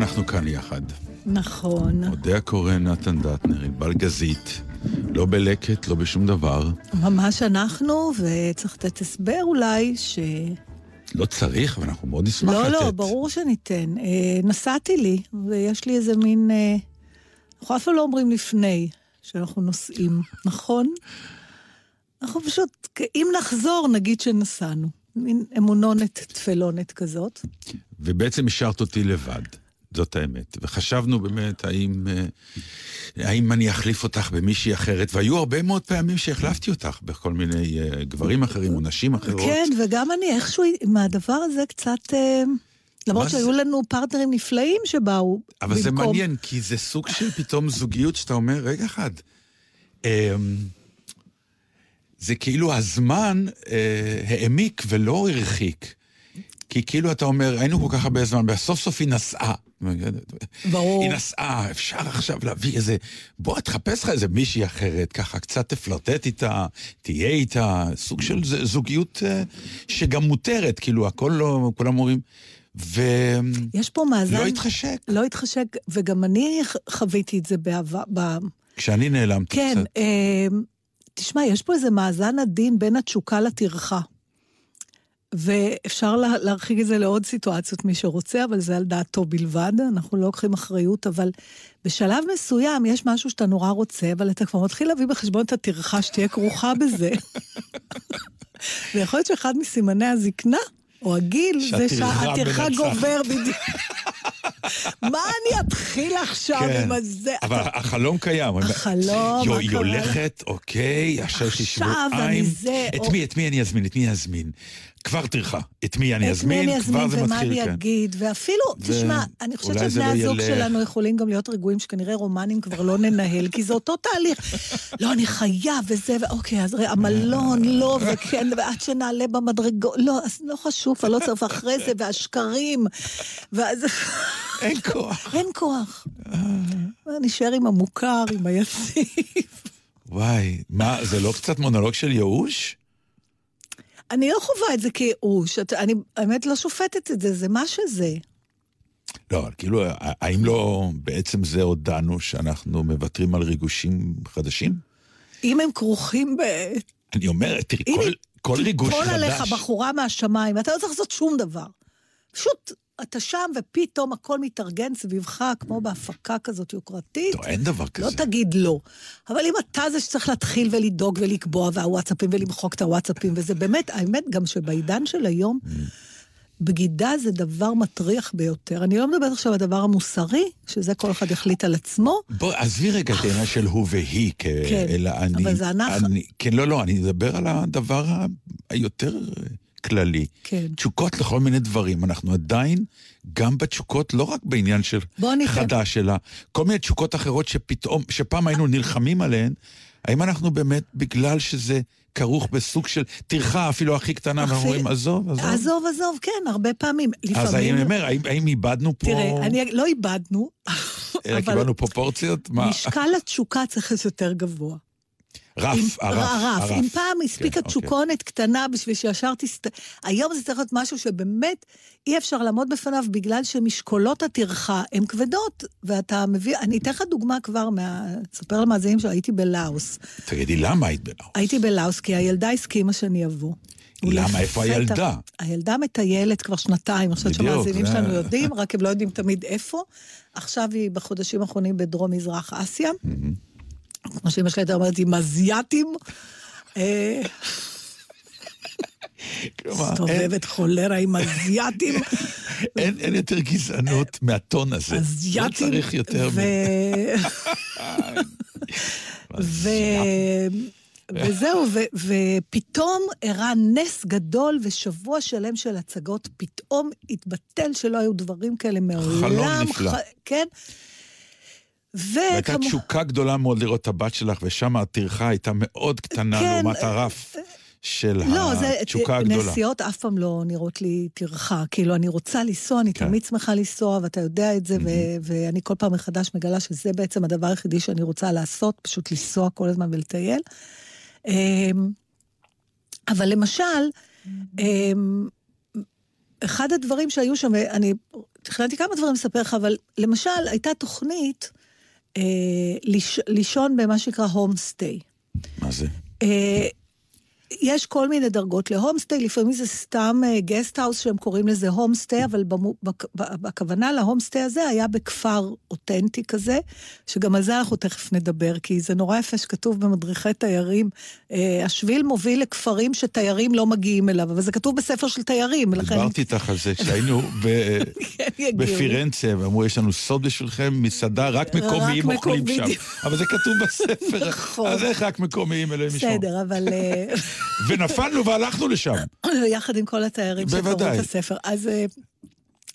אנחנו כאן יחד. נכון. אודה הקורא נתן דטנר, ענבל גזית, לא בלקט, לא בשום דבר. ממש אנחנו, וצריך לתת הסבר אולי, ש... לא צריך, אבל אנחנו מאוד נשמח לא, לתת. לא, ברור שניתן. אה, נסעתי לי, ויש לי איזה מין... אה, אנחנו אף פעם לא אומרים לפני שאנחנו נוסעים, נכון? אנחנו פשוט, אם נחזור, נגיד שנסענו. מין אמונונת תפלונת כזאת. ובעצם השארת אותי לבד, זאת האמת. וחשבנו באמת, האם, אה, האם אני אחליף אותך במישהי אחרת, והיו הרבה מאוד פעמים שהחלפתי אותך בכל מיני אה, גברים אחרים או נשים אחרות. כן, וגם אני איכשהו, מהדבר הזה קצת... אה, למרות שהיו זה? לנו פרטנרים נפלאים שבאו אבל במקום. זה מעניין, כי זה סוג של פתאום זוגיות שאתה אומר, רגע אחד, אמ, זה כאילו הזמן העמיק ולא הרחיק. כי כאילו אתה אומר, היינו כל כך הרבה זמן, וסוף סוף היא נסעה. ברור. היא נסעה, אפשר עכשיו להביא איזה... בוא, תחפש לך איזה מישהי אחרת, ככה קצת תפלרטט איתה, תהיה איתה, סוג של זוגיות אה, שגם מותרת, כאילו, הכל לא... כולם אומרים... ו... יש פה מאזן... לא התחשק. לא התחשק, וגם אני חוויתי את זה בעבר. ב... כשאני נעלמתי כן, קצת. אה, תשמע, יש פה איזה מאזן עדין בין התשוקה לטרחה. ואפשר לה, להרחיק את זה לעוד סיטואציות, מי שרוצה, אבל זה על דעתו בלבד, אנחנו לא לוקחים אחריות, אבל בשלב מסוים יש משהו שאתה נורא רוצה, אבל אתה כבר מתחיל להביא בחשבון את הטרחה שתהיה כרוכה בזה. ויכול להיות שאחד מסימני הזקנה, או הגיל, זה שהטרחה. גובר בדיוק. מה אני אתחיל עכשיו כן. עם הזה? אבל החלום קיים. החלום, יו, היא? הולכת, אוקיי, עכשיו יש לי עכשיו אני. זה, את מי, את מי אני אזמין? את מי אני אזמין? כבר טרחה. את מי אני את מי אזמין? אני אזמין כבר זה ומה מתחיל, אני כן. אגיד, ואפילו, תשמע, אני חושבת זה שבני לא הזוג ילך. שלנו יכולים גם להיות רגועים שכנראה רומנים כבר לא ננהל, כי זה אותו תהליך. לא, אני חייב וזה, ואוקיי, אז ראה, המלון, לא, וכן, ועד שנעלה במדרגות, לא, אז לא חשוב, אני לא צריך, ואחרי זה, והשקרים, ואז... אין כוח. אין כוח. נשאר עם המוכר, עם היציב. וואי, מה, זה לא קצת מונולוג של ייאוש? אני לא חווה את זה כייאוש, אני האמת לא שופטת את זה, זה מה שזה. לא, כאילו, האם לא בעצם זה הודענו שאנחנו מוותרים על ריגושים חדשים? אם הם כרוכים ב... אני אומר, תראי, אם כל, כל ריגוש תיפול חדש... עליך בחורה מהשמיים, אתה לא צריך לעשות שום דבר. פשוט, אתה שם ופתאום הכל מתארגן סביבך, כמו בהפקה כזאת יוקרתית. לא, אין דבר לא כזה. תגיד לא. אבל אם אתה זה שצריך להתחיל ולדאוג ולקבוע, והוואטסאפים ולמחוק את הוואטסאפים, וזה באמת, האמת, גם שבעידן של היום, Mm. בגידה זה דבר מטריח ביותר. אני לא מדברת עכשיו על הדבר המוסרי, שזה כל אחד יחליט על עצמו. בוא, עזבי רגע את העניין של הוא והיא. כן, אלא אני... אבל זה אנחנו. כן, לא, לא, אני מדבר על הדבר היותר כללי. כן. תשוקות לכל מיני דברים. אנחנו עדיין, גם בתשוקות, לא רק בעניין של חדש, אלא כל מיני תשוקות אחרות שפתאום, שפעם היינו נלחמים עליהן, האם אנחנו באמת, בגלל שזה כרוך בסוג של טרחה, אפילו הכי קטנה, ואנחנו אפילו- אומרים, עזוב, עזוב. עזוב, עזוב, כן, הרבה פעמים. אז לפעמים... אני אומר, האם, האם איבדנו פה... תראה, אני לא איבדנו, אלא אבל קיבלנו פרופורציות? מה? משקל התשוקה צריך להיות יותר גבוה. רף, הרף, הרף. אם פעם הספיקה כן, אוקיי. קטנה בשביל שישר תסת... היום זה צריך להיות משהו שבאמת אי אפשר לעמוד בפניו בגלל שמשקולות הטרחה הן כבדות, ואתה מביא... אני אתן לך דוגמה כבר מה... אספר למאזינים שהייתי בלאוס. תגידי, למה היית בלאו? הייתי בלאוס כי הילדה הסכימה שאני אבוא. למה? איפה הילדה? הילדה מטיילת כבר שנתיים, בדיוק, שהמאזינים זה- שלנו יודעים, רק הם לא יודעים תמיד איפה. עכשיו היא בחודשים האחרונים בדרום-מזרח אסיה. כמו שאמא שלי הייתה אומרת, עם אזייתים. אה, מסתובבת חולרה עם אזייתים. אין אין יותר גזענות מהטון הזה. לא אזייתים. צריך יותר מ... ו- ו... וזהו, ו- ופתאום אירע נס גדול ושבוע שלם של הצגות, פתאום התבטל שלא היו דברים כאלה מעולם. חלום נפלא. כן. והייתה וכמו... תשוקה גדולה מאוד לראות את הבת שלך, ושם הטרחה הייתה מאוד קטנה כן, לעומת הרף של לא, זה, התשוקה הגדולה. נסיעות אף פעם לא נראות לי טרחה. כאילו, אני רוצה לנסוע, אני כן. תמיד שמחה לנסוע, ואתה יודע את זה, ו- ואני כל פעם מחדש מגלה שזה בעצם הדבר היחידי שאני רוצה לעשות, פשוט לנסוע כל הזמן ולטייל. אמ, אבל למשל, אמ, אחד הדברים שהיו שם, ואני תכננתי כמה דברים לספר לך, אבל למשל, הייתה תוכנית אה, לישון במה שנקרא הום סטי. מה זה? אה, יש כל מיני דרגות להומסטי, לפעמים זה סתם גסט האוס שהם קוראים לזה הומסטי, אבל במו, בק, ב- הכוונה להומסטי הזה היה בכפר אותנטי כזה, שגם על זה אנחנו תכף נדבר, כי זה נורא יפה שכתוב במדריכי תיירים, אה, השביל מוביל לכפרים שתיירים לא מגיעים אליו, אבל זה כתוב בספר של תיירים, לכן... דיברתי איתך על זה כשהיינו כן. בפירנצה, ואמרו, יש לנו סוד בשבילכם, מסעדה, רק מקומיים אוכלים. שם. אבל זה כתוב בספר, נכון. אז איך רק מקומיים, אלוהים ישמור. בסדר, אבל אה, ונפלנו והלכנו לשם. יחד עם כל התיירים שקראו. את הספר. אז אה,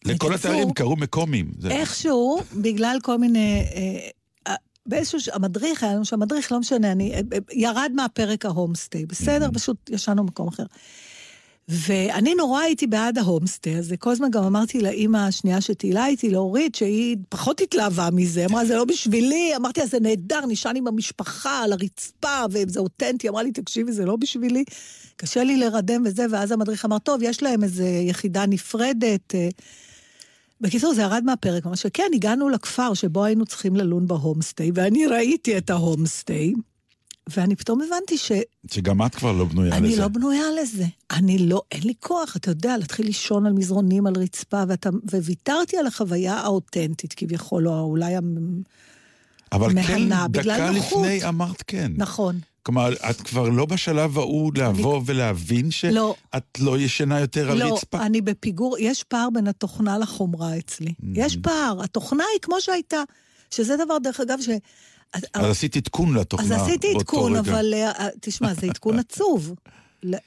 לכל התיירים קראו מקומיים. זה- איכשהו, בגלל כל מיני... אה, אה, באיזשהו... המדריך, היה לנו שם מדריך, לא משנה, אני... ירד מהפרק ההומסטי, בסדר? פשוט ישנו במקום אחר. ואני נורא הייתי בעד ההומסטי הזה, כל הזמן גם אמרתי לאימא השנייה שטיילה איתי, לאורית, שהיא פחות התלהבה מזה, אמרה, זה לא בשבילי, אמרתי לה, זה נהדר, נשען עם המשפחה על הרצפה, וזה אותנטי, אמרה לי, תקשיבי, זה לא בשבילי, קשה לי לרדם וזה, ואז המדריך אמר, טוב, יש להם איזו יחידה נפרדת. אה, בקיצור, זה ירד מהפרק, ממש. שכן, הגענו לכפר שבו היינו צריכים ללון בהומסטי, ואני ראיתי את ההומסטי, ואני פתאום הבנתי ש... שגם את כבר לא בנויה אני לזה. לא בנויה לזה. אני לא, אין לי כוח, אתה יודע, להתחיל לישון על מזרונים, על רצפה, ואתה, וויתרתי על החוויה האותנטית כביכול, או אולי, המ- אבל כן, מהנה, בגלל דקה נוחות. לפני אמרת כן. נכון. כלומר, את כבר לא בשלב ההוא לבוא ולהבין לא. שאת לא ישנה יותר על לא, רצפה. אני בפיגור, יש פער בין התוכנה לחומרה אצלי. Mm-hmm. יש פער, התוכנה היא כמו שהייתה. שזה דבר, דרך אגב, ש... אז עשית עדכון אז לתוכנה עשיתי באותו עדכון. אבל אה, תשמע, זה עדכון עצוב.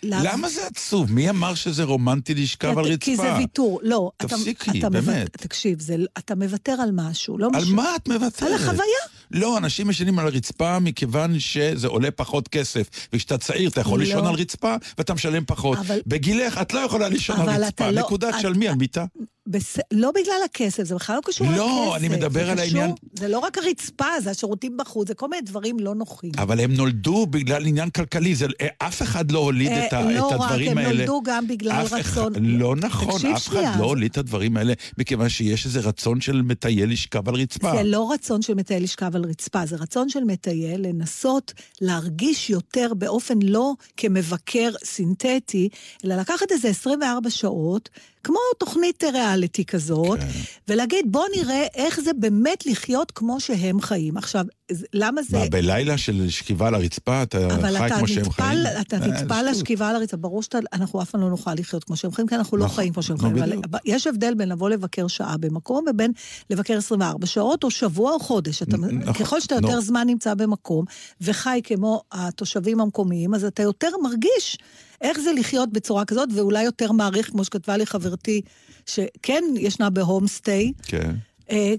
למה זה עצוב? מי אמר שזה רומנטי לשכב על רצפה? כי זה ויתור. לא, תפסיקי, באמת. תקשיב, אתה מוותר על משהו, לא על. מה את מוותרת? על החוויה. לא, אנשים ישנים על הרצפה מכיוון שזה עולה פחות כסף. וכשאתה צעיר אתה יכול לא. לישון על רצפה ואתה משלם פחות. בגילך את לא יכולה לישון על רצפה. לא- נקודה, תשלמי על מיטה. בס... לא בגלל הכסף, זה בכלל לא קשור לא, לכסף. אני מדבר זה על קשור- העניין- זה לא רק הרצפה, זה השירותים בחוץ, זה כל מיני דברים לא נוחים. אבל הם נולדו בגלל עניין כלכלי. זה, אף אחד לא הוליד אה, את, ה, לא את רק, הדברים הם האלה. נולדו גם בגלל אף רצון. אחד, לא נכון, אף שנייה, אחד לא הוליד את הדברים האלה, מכיוון שיש איזה רצון של מטייל לשכב על רצפה. זה לא רצון של מטייל לשכב על רצפה, זה רצון של מטייל לנסות להרגיש יותר באופן לא כמבקר סינתטי, אלא לקחת איזה 24 שעות, כמו תוכנית ריאליטי כזאת, כן. ולהגיד, בוא נראה איך זה באמת לחיות כמו שהם חיים. עכשיו, למה זה... מה, בלילה של שכיבה על הרצפה אתה אבל חי אתה כמו שהם חיים? נטפל, אתה אה, נטפל זה לשכיבה על הרצפה, ברור שאנחנו אף פעם לא נוכל לחיות כמו שהם חיים, כי אנחנו לא נכון, חיים כמו שהם נו, חיים. אבל. יש הבדל בין לבוא לבקר שעה במקום ובין לבקר 24 שעות או שבוע או חודש. אתה, נכון, ככל שאתה. יותר זמן נמצא במקום וחי כמו התושבים המקומיים, אז אתה יותר מרגיש איך זה לחיות בצורה כזאת, ואולי יותר מעריך, כמו שכתבה לי חברתי, שכן ישנה בהומסטי, כן. אה,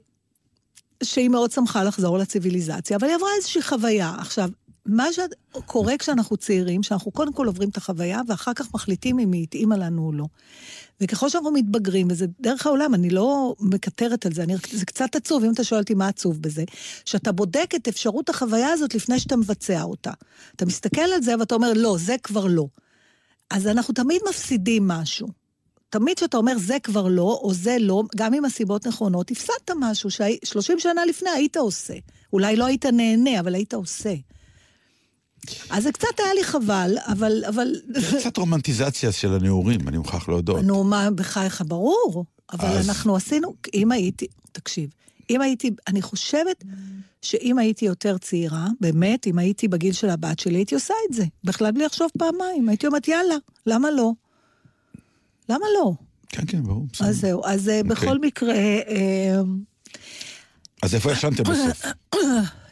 שהיא מאוד שמחה לחזור לציוויליזציה, אבל היא עברה איזושהי חוויה. עכשיו, מה שקורה כשאנחנו צעירים, שאנחנו קודם כל עוברים את החוויה, ואחר כך מחליטים אם היא התאימה לנו או לא. וככל שאנחנו מתבגרים, וזה דרך העולם, אני לא מקטרת על זה, אני, זה קצת עצוב, אם אתה שואל אותי מה עצוב בזה, שאתה בודק את אפשרות החוויה הזאת לפני שאתה מבצע אותה. אתה מסתכל על זה ואתה אומר, לא, זה כבר לא. אז אנחנו תמיד מפסידים משהו. תמיד כשאתה אומר זה כבר לא, או זה לא, גם אם הסיבות נכונות, הפסדת משהו ש-30 שנה לפני היית עושה. אולי לא היית נהנה, אבל היית עושה. אז זה קצת היה לי חבל, אבל... אבל... זה קצת רומנטיזציה של הנעורים, אני מוכרח להודות. נו, מה, בחייך, ברור. אבל אז- אנחנו עשינו, אם הייתי, תקשיב, אם הייתי, אני חושבת שאם הייתי יותר צעירה, באמת, אם הייתי בגיל של הבת שלי, הייתי עושה את זה. בכלל בלי לחשוב פעמיים. הייתי אומרת, יאללה, למה לא? למה לא? כן, כן, ברור. בסדר. אז זהו, אז אה, אוקיי. בכל מקרה, אה, אז איפה ישנתם בסוף?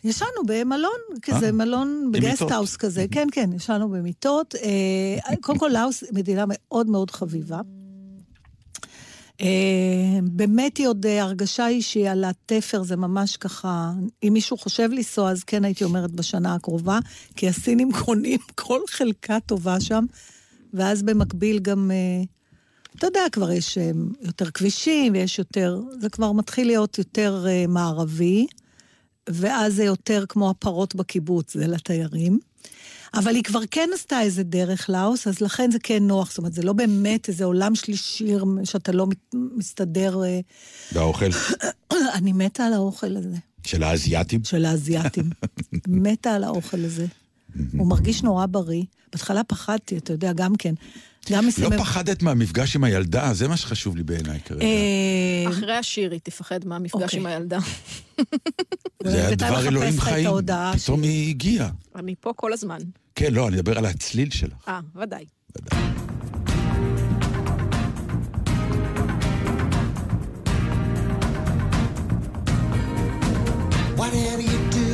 ישנו במלון, כזה אה, מלון בגסט מיטות. האוס כזה, כן, כן, ישנו במיטות. אה, קודם כל, לאוס מדינה מאוד מאוד חביבה. אה, באמת היא עוד אה, הרגשה היא שהיא על התפר, זה ממש ככה, אם מישהו חושב לנסוע, אז כן הייתי אומרת בשנה הקרובה, כי הסינים קונים כל חלקה טובה שם, ואז במקביל גם, אה, אתה יודע, כבר יש יותר כבישים ויש יותר, זה כבר מתחיל להיות יותר מערבי. ואז זה יותר כמו הפרות בקיבוץ, זה לתיירים. אבל היא כבר כן עשתה איזה דרך לאוס, אז לכן זה כן נוח. זאת אומרת, זה לא באמת איזה עולם שלישי שאתה לא מסתדר... אה, והאוכל אני מתה על האוכל הזה, של האזייתים? של האזייתים. מתה על האוכל הזה. הוא מרגיש נורא בריא. בהתחלה פחדתי, אתה יודע, גם כן. גם לא מסמם... פחדת מהמפגש עם הילדה? זה מה שחשוב לי בעיניי כרגע. אה, אחרי השיר היא תפחד מהמפגש אוקיי. עם הילדה. זה היה דבר אלוהים חיים. פתאום. היא הגיעה. אני פה כל הזמן. כן, לא, אני מדבר על הצליל שלך. אה, ודאי. Whatever you do,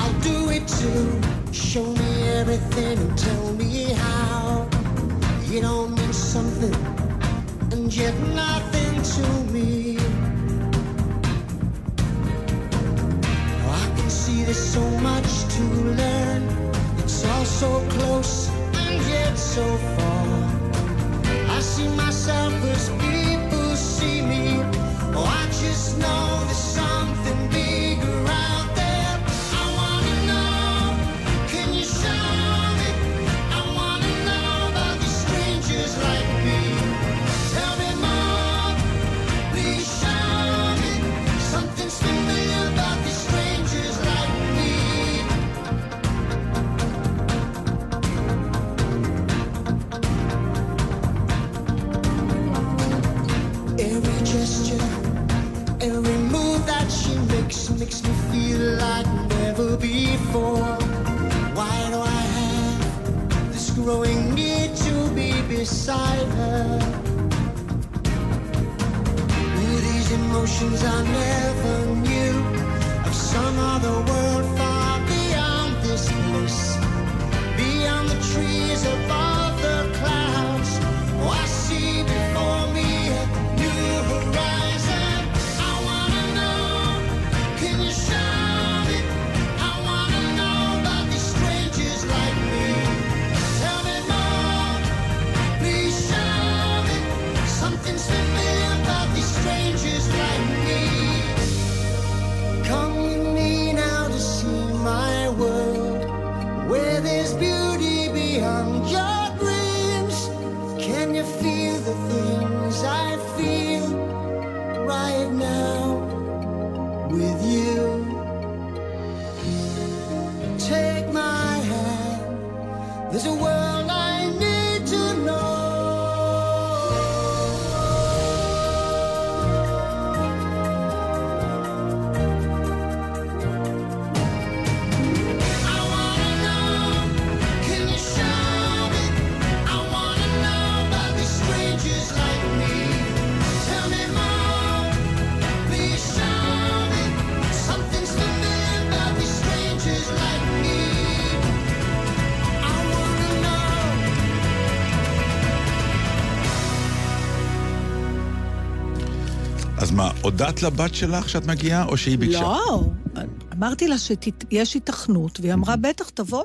I'll do it too. Show me everything and tell me how. You don't mean something, and yet nothing to me. Oh, I can see there's so much to learn. It's all so close and yet so far. I see myself as people see me. Oh, I just know makes me feel like never before. Why do I have this growing need to be beside her? Ooh, these emotions I never הודעת לבת שלך שאת מגיעה, או שהיא ביקשה? לא, אמרתי לה שיש היתכנות, והיא אמרה, בטח, תבואי.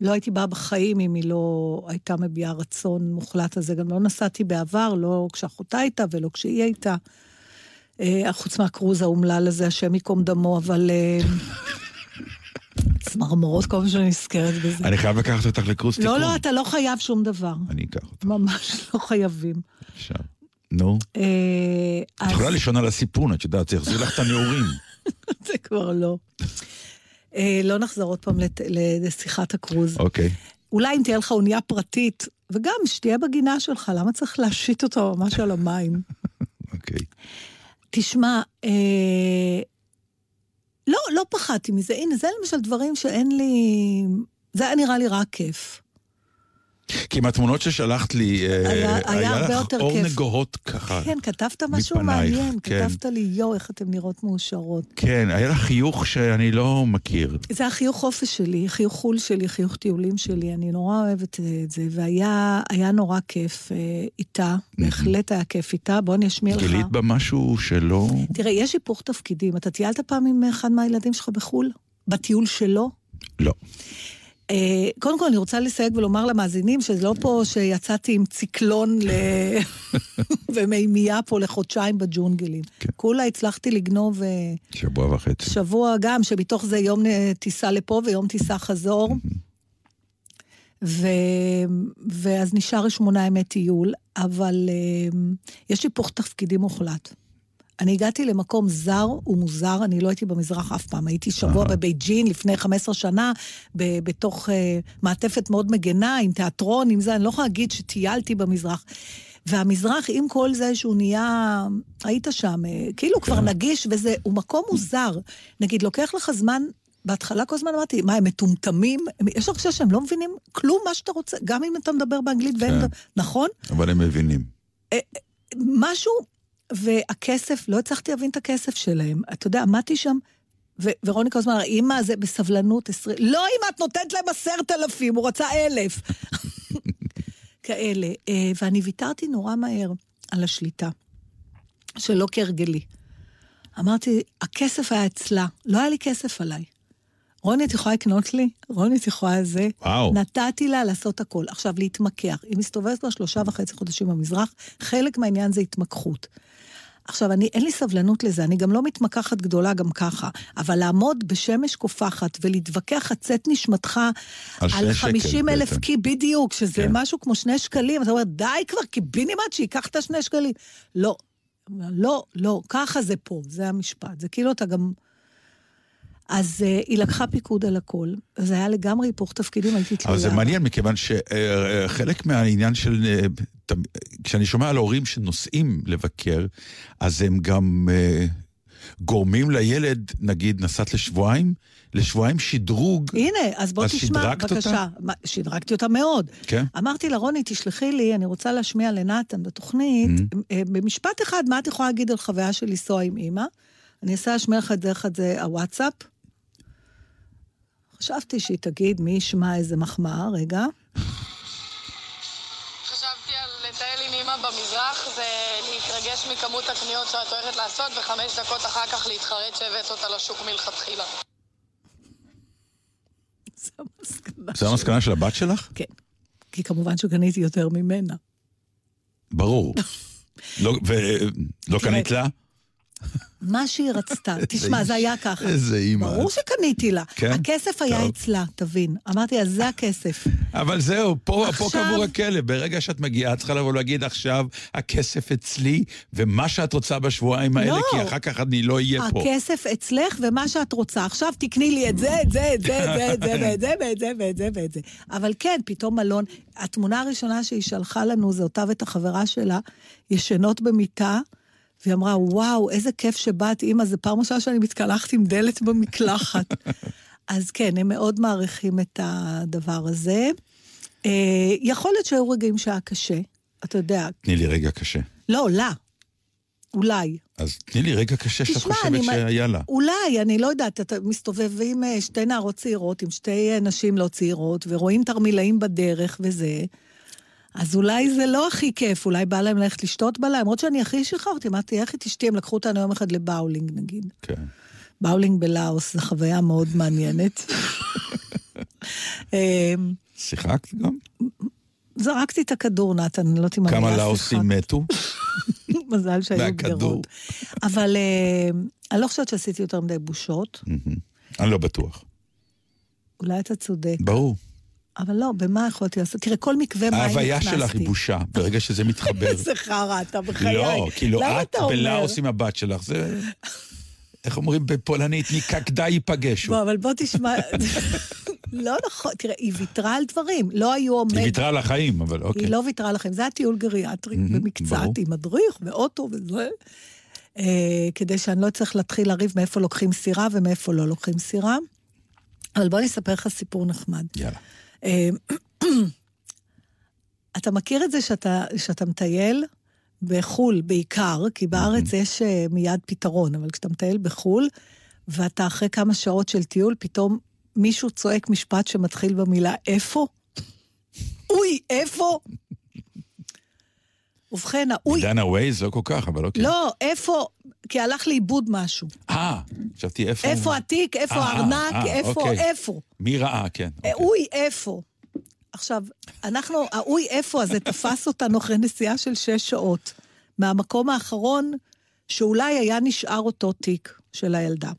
לא הייתי באה בחיים אם היא לא הייתה מביעה רצון מוחלט על זה. גם לא נסעתי בעבר, לא כשאחותה הייתה ולא כשהיא הייתה. אה, חוץ מהקרוז האומלל הזה, השם ייקום דמו, אבל... אה, צמרמורות כל פעם שאני נזכרת בזה. אני חייב לקחת אותך לקורס תיקון. לא, לא, אתה לא חייב שום דבר. אני אקח אותך ממש לא חייבים. עכשיו. נו. אה, את יכולה לישון על הסיפון, את יודעת, זה יחזיר לך את הנעורים. זה כבר לא. אה, לא נחזור עוד פעם לשיחת הקרוז. אוקיי. אולי אם תהיה לך אונייה פרטית, וגם שתהיה בגינה שלך, למה צריך להשית אותו ממש על המים? אוקיי. תשמע, אה, לא, לא פחדתי מזה. הנה, זה למשל דברים שאין לי... זה היה נראה לי רק כיף. כי מהתמונות ששלחת לי, אה, היה- היה הרבה לך יותר אור כיף. נגוהות ככה. כן, כתבת משהו מפנייך, מעניין, כן. כתבת לי, יואו, איך אתן נראות מאושרות. כן, היה לך חיוך שאני לא מכיר. זה החיוך חופש שלי, חיוך חו"ל שלי, חיוך טיולים שלי, אני נורא אוהבת אה, את זה, והיה היה נורא כיף אה, איתה, בהחלט היה כיף איתה, בוא אני אשמיע לך. גילית בה משהו שלא... תראה, יש היפוך תפקידים. אתה טיילת פעם עם אחד מהילדים שלך בחו"ל? בטיול שלו? לא. אה, קודם כל, אני רוצה לסייג ולומר למאזינים שזה לא פה שיצאתי עם ציקלון ל... ומימייה פה לחודשיים בג'ונגלים. כן. כולה הצלחתי לגנוב אה, שבוע וחצי. שבוע גם, שמתוך זה יום אה, טיסה לפה ויום טיסה חזור. ו... ואז נשאר שמונה ימי טיול, אבל יש היפוך תפקידים מוחלט. אני הגעתי למקום זר ומוזר, אני לא הייתי במזרח אף פעם. הייתי שבוע אהה. בבייג'ין לפני 15 שנה, ב- בתוך אה, מעטפת מאוד מגנה, עם תיאטרון, עם זה, אני לא יכולה להגיד שטיילתי במזרח. והמזרח, עם כל זה שהוא נהיה, היית שם, אה, כאילו כבר נגיש, וזה, הוא מקום מוזר. נגיד, לוקח לך זמן, בהתחלה כל הזמן אמרתי, מה, הם מטומטמים? יש הרגשה שהם לא מבינים כלום מה שאתה רוצה, גם אם אתה מדבר באנגלית ואין... כן. נכון? אבל הם מבינים. משהו, והכסף, לא הצלחתי להבין את הכסף שלהם. אתה יודע, עמדתי שם, ו- ורוני כל הזמן אמרה, אמא, זה בסבלנות עשרים... לא, אמא, את נותנת להם עשרת אלפים, הוא רצה אלף. כאלה. אה, ואני ויתרתי נורא מהר על השליטה, שלא כהרגלי. אמרתי, הכסף היה אצלה, לא היה לי כסף עליי. רוני, את יכולה לקנות לי? רוני, את יכולה זה? וואו. נתתי לה לעשות הכל. עכשיו, להתמקח. היא מסתובבת כבר שלושה וחצי חודשים במזרח, חלק מהעניין זה התמקחות. עכשיו, אני, אין לי סבלנות לזה, אני גם לא מתמקחת גדולה גם ככה, אבל לעמוד בשמש קופחת ולהתווכח חצת נשמתך על על שקל 50 אלף. קי, בדיוק, שזה כן. משהו כמו שני שקלים, אתה אומר, די כבר, קיבינימט, שייקח את השני שקלים. לא, לא, לא, ככה זה פה, זה המשפט. זה כאילו אתה גם... אז uh, היא לקחה פיקוד על הכל, זה היה לגמרי היפוך תפקידים, הייתי תלויה. אבל זה מעניין, מכיוון שחלק מהעניין של... אה, תמ- כשאני שומע על הורים שנוסעים לבקר, אז הם גם אה, גורמים לילד, נגיד, נסעת לשבועיים, לשבועיים שדרוג. הנה, אז בוא אז תשמע, אותה? בבקשה. מה, שדרגתי אותה מאוד. כן. אמרתי לה, רוני, תשלחי לי, אני רוצה להשמיע לנתן בתוכנית, Mm-hmm. אה, במשפט אחד, מה את יכולה להגיד על חוויה של לנסוע עם אימא? אני אנסה להשמיע לך דרך זה הוואטסאפ. חשבתי שהיא תגיד, מי ישמע איזה מחמאה, רגע. חשבתי על לטייל עם אמא במזרח, זה להתרגש מכמות הקניות שאת הולכת לעשות, וחמש דקות אחר כך להתחרט שהבאת אותה לשוק מלכתחילה. זו המסקנה. זו המסקנה של הבת שלך? כן. כי כמובן שקניתי יותר ממנה. ברור. לא- ולא קנית לה? מה שהיא רצתה. תשמע, זה היה ככה. איזה אימא. ברור שקניתי לה. כן? הכסף היה טוב. אצלה, תבין. אמרתי לה, זה הכסף. אבל זהו, פה, פה עכשיו- קבור הכלב. ברגע שאת מגיעה, את צריכה לבוא להגיד עכשיו, הכסף אצלי, ומה שאת רוצה בשבועיים האלה, לא. כי אחר כך אני לא אהיה פה. הכסף אצלך ומה שאת רוצה. עכשיו תקני לי את זה, את זה, את זה, את זה, ואת זה, ואת זה, ואת זה, ואת זה. אבל כן, פתאום מלון... התמונה הראשונה שהיא שלחה לנו, זה אותה ואת החברה שלה, ישנות במיטה, והיא אמרה, וואו, איזה כיף שבאת, אימא, זו פעם ראשונה שאני מתקלחת עם דלת במקלחת. אז כן, הם מאוד מעריכים את הדבר הזה. אה, יכול להיות שהיו רגעים שהיה קשה, אתה יודע. תני לי רגע קשה. לא, לה. אולי. אז תני לי רגע קשה שאת תשמע, חושבת אני... שהיה לה. אולי, אני לא יודעת, אתה מסתובבים אה, שתי נערות צעירות עם שתי אה, נשים לא צעירות, ורואים תרמילאים בדרך וזה, אז אולי זה לא הכי כיף, אולי בא להם ללכת לשתות בלילה, למרות שאני הכי שחררתי, אמרתי, איך את אשתי, הם לקחו אותנו יום אחד לבאולינג נגיד. כן. באולינג בלאוס, זו חוויה מאוד מעניינת. אה, שיחקת גם? זרקתי את הכדור, נתן, אני לא יודעת אם המילה כמה שיחקת. לאוסים מתו? מזל שהיו. גדרות. אבל אה, אני לא חושבת שעשיתי יותר מדי בושות. אני לא בטוח. אולי אתה צודק. ברור. אבל לא, במה יכולתי לעשות? תראה, כל מקווה מים נכנסתי. ההוויה שלך היא בושה, ברגע שזה מתחבר. איזה חרא אתה בחיי. לא, כאילו, את? בלאוס עם הבת שלך, זה... איך אומרים בפולנית? ניקקדה ייפגשו. בוא, אבל בוא תשמע... לא נכון, תראה, היא ויתרה על דברים, לא היו עומד... היא ויתרה על החיים, אבל אוקיי. היא לא ויתרה לכם, זה היה טיול גריאטרי במקצת. עם מדריך ואוטו וזה, אה, כדי שאני לא אצטרך להתחיל לריב מאיפה לוקחים סירה ומאיפה לא לוקחים סירה. אבל בוא אני אספר לך סיפור נחמד. יאללה. אה, אתה מכיר את זה שאתה, שאתה מטייל בחו"ל בעיקר, כי בארץ יש אה, מיד פתרון, אבל כשאתה מטייל בחו"ל, ואתה אחרי כמה שעות של טיול, פתאום מישהו צועק משפט שמתחיל במילה איפה? אוי, איפה? ובכן, האוי, דנה ווייז לא כל כך, אבל אוקיי. לא, איפה? כי הלך לאיבוד משהו. אה, חשבתי איפה... איפה התיק, איפה אה, אה, הארנק, אה, איפה, אוקיי. איפה? מי ראה, כן. אה, אוקיי. אוי, איפה? עכשיו, אנחנו, האוי איפה הזה תפס אותנו אחרי נסיעה של שש שעות, מהמקום האחרון שאולי היה נשאר אותו תיק של הילדה.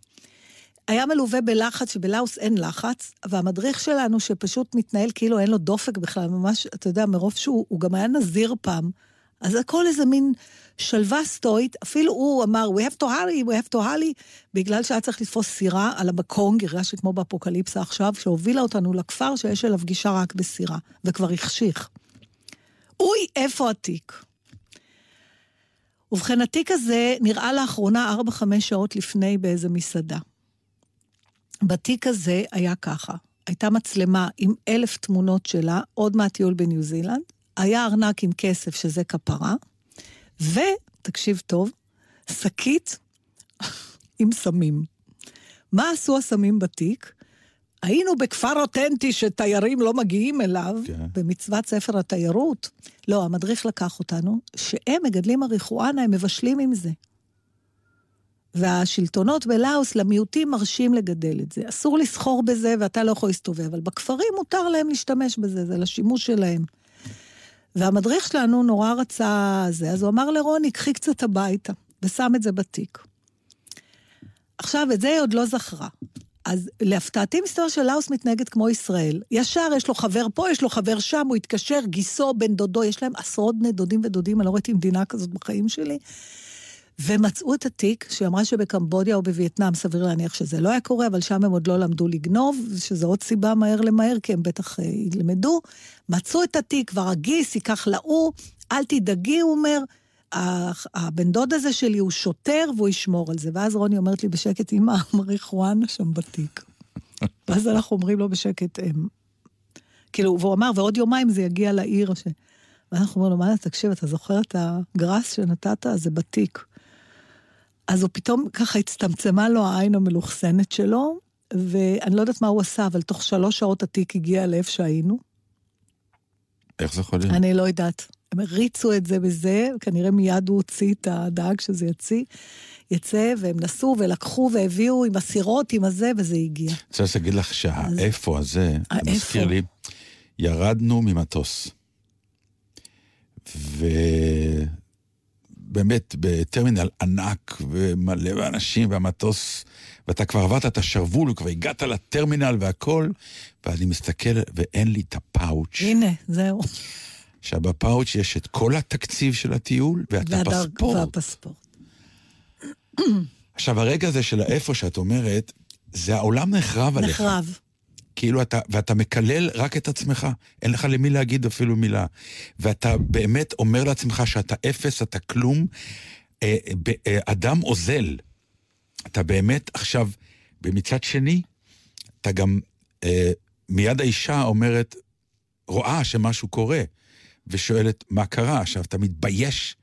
היה מלווה בלחץ, שבלאוס אין לחץ, והמדריך שלנו, שפשוט מתנהל כאילו אין לו דופק בכלל, ממש, אתה יודע, מרוב שהוא הוא גם היה נזיר פעם, אז הכל איזה מין שלווה סטואית, אפילו הוא אמר, we have to hurry, we have to hurry, בגלל שהיה צריך לתפוס סירה על המקום, הרגשתי כמו באפוקליפסה עכשיו, שהובילה אותנו לכפר שיש אליו גישה רק בסירה, וכבר החשיך. אוי, איפה התיק? ובכן, התיק הזה נראה לאחרונה 4-5 שעות לפני באיזה מסעדה. בתיק הזה היה ככה, הייתה מצלמה עם אלף תמונות שלה, עוד מהטיול בניו זילנד, היה ארנק עם כסף, שזה כפרה, ותקשיב טוב, שקית עם סמים. מה עשו הסמים בתיק? היינו בכפר אותנטי שתיירים לא מגיעים אליו, כן. במצוות ספר התיירות. לא, המדריך לקח אותנו, שהם מגדלים מריחואנה, הם מבשלים עם זה. והשלטונות בלאוס למיעוטים מרשים לגדל את זה. אסור לסחור בזה ואתה לא יכול להסתובב, אבל בכפרים מותר להם להשתמש בזה, זה לשימוש שלהם. והמדריך שלנו נורא רצה זה, אז הוא אמר לרוני, קחי קצת הביתה, ושם את זה בתיק. עכשיו, את זה היא עוד לא זכרה. אז להפתעתי, מסתבר שלאוס מתנהגת כמו ישראל. ישר יש לו חבר פה, יש לו חבר שם, הוא התקשר, גיסו, בן דודו, יש להם עשרות בני דודים ודודים, אני לא ראיתי מדינה כזאת בחיים שלי. ומצאו את התיק, שהיא אמרה שבקמבודיה או בווייטנאם, סביר להניח שזה לא היה קורה, אבל שם הם עוד לא למדו לגנוב, שזו עוד סיבה מהר למהר, כי הם בטח אה, ילמדו. מצאו את התיק, כבר הגיס ייקח להוא, אל תדאגי, הוא אומר, הבן דוד הזה שלי הוא שוטר והוא ישמור על זה. ואז רוני אומרת לי בשקט, אמא, המריחואנה שם בתיק. ואז אנחנו אומרים לו בשקט, "אמ, כאילו, והוא אמר, ועוד יומיים זה יגיע לעיר. ש... ואנחנו אומרים לו, מה, תקשיב, אתה זוכר את הגראס שנתת? זה בתיק. אז הוא פתאום ככה הצטמצמה לו העין המלוכסנת שלו, ואני לא יודעת מה הוא עשה, אבל תוך שלוש שעות התיק הגיע לאיפה שהיינו. איך זה יכול להיות? אני לא יודעת. הם הריצו את זה בזה, כנראה מיד הוא הוציא את הדאג שזה יציא, יצא, והם נסעו ולקחו והביאו עם הסירות, עם הזה, וזה הגיע. אני רוצה להגיד לך שהאיפה הזה, זה האיפה. מזכיר לי, ירדנו ממטוס. ובאמת, בטרמינל ענק ומלא באנשים, והמטוס, ואתה כבר עברת את השרוול, וכבר הגעת לטרמינל והכל, ואני מסתכל, ואין לי את הפאוץ'. הנה, זהו. עכשיו, בפאוץ' יש את כל התקציב של הטיול, ואת והדרג- הפספורט. והפספורט. עכשיו, הרגע הזה של האיפה שאת אומרת, זה העולם נחרב עליך. נחרב. כאילו אתה, ואתה מקלל רק את עצמך, אין לך למי להגיד אפילו מילה. ואתה באמת אומר לעצמך שאתה אפס, אתה כלום. אה, ב- אה, אדם אוזל. אתה באמת עכשיו, ומצד שני, אתה גם, אה, מיד האישה אומרת, רואה שמשהו קורה, ושואלת מה קרה. עכשיו, אתה מתבייש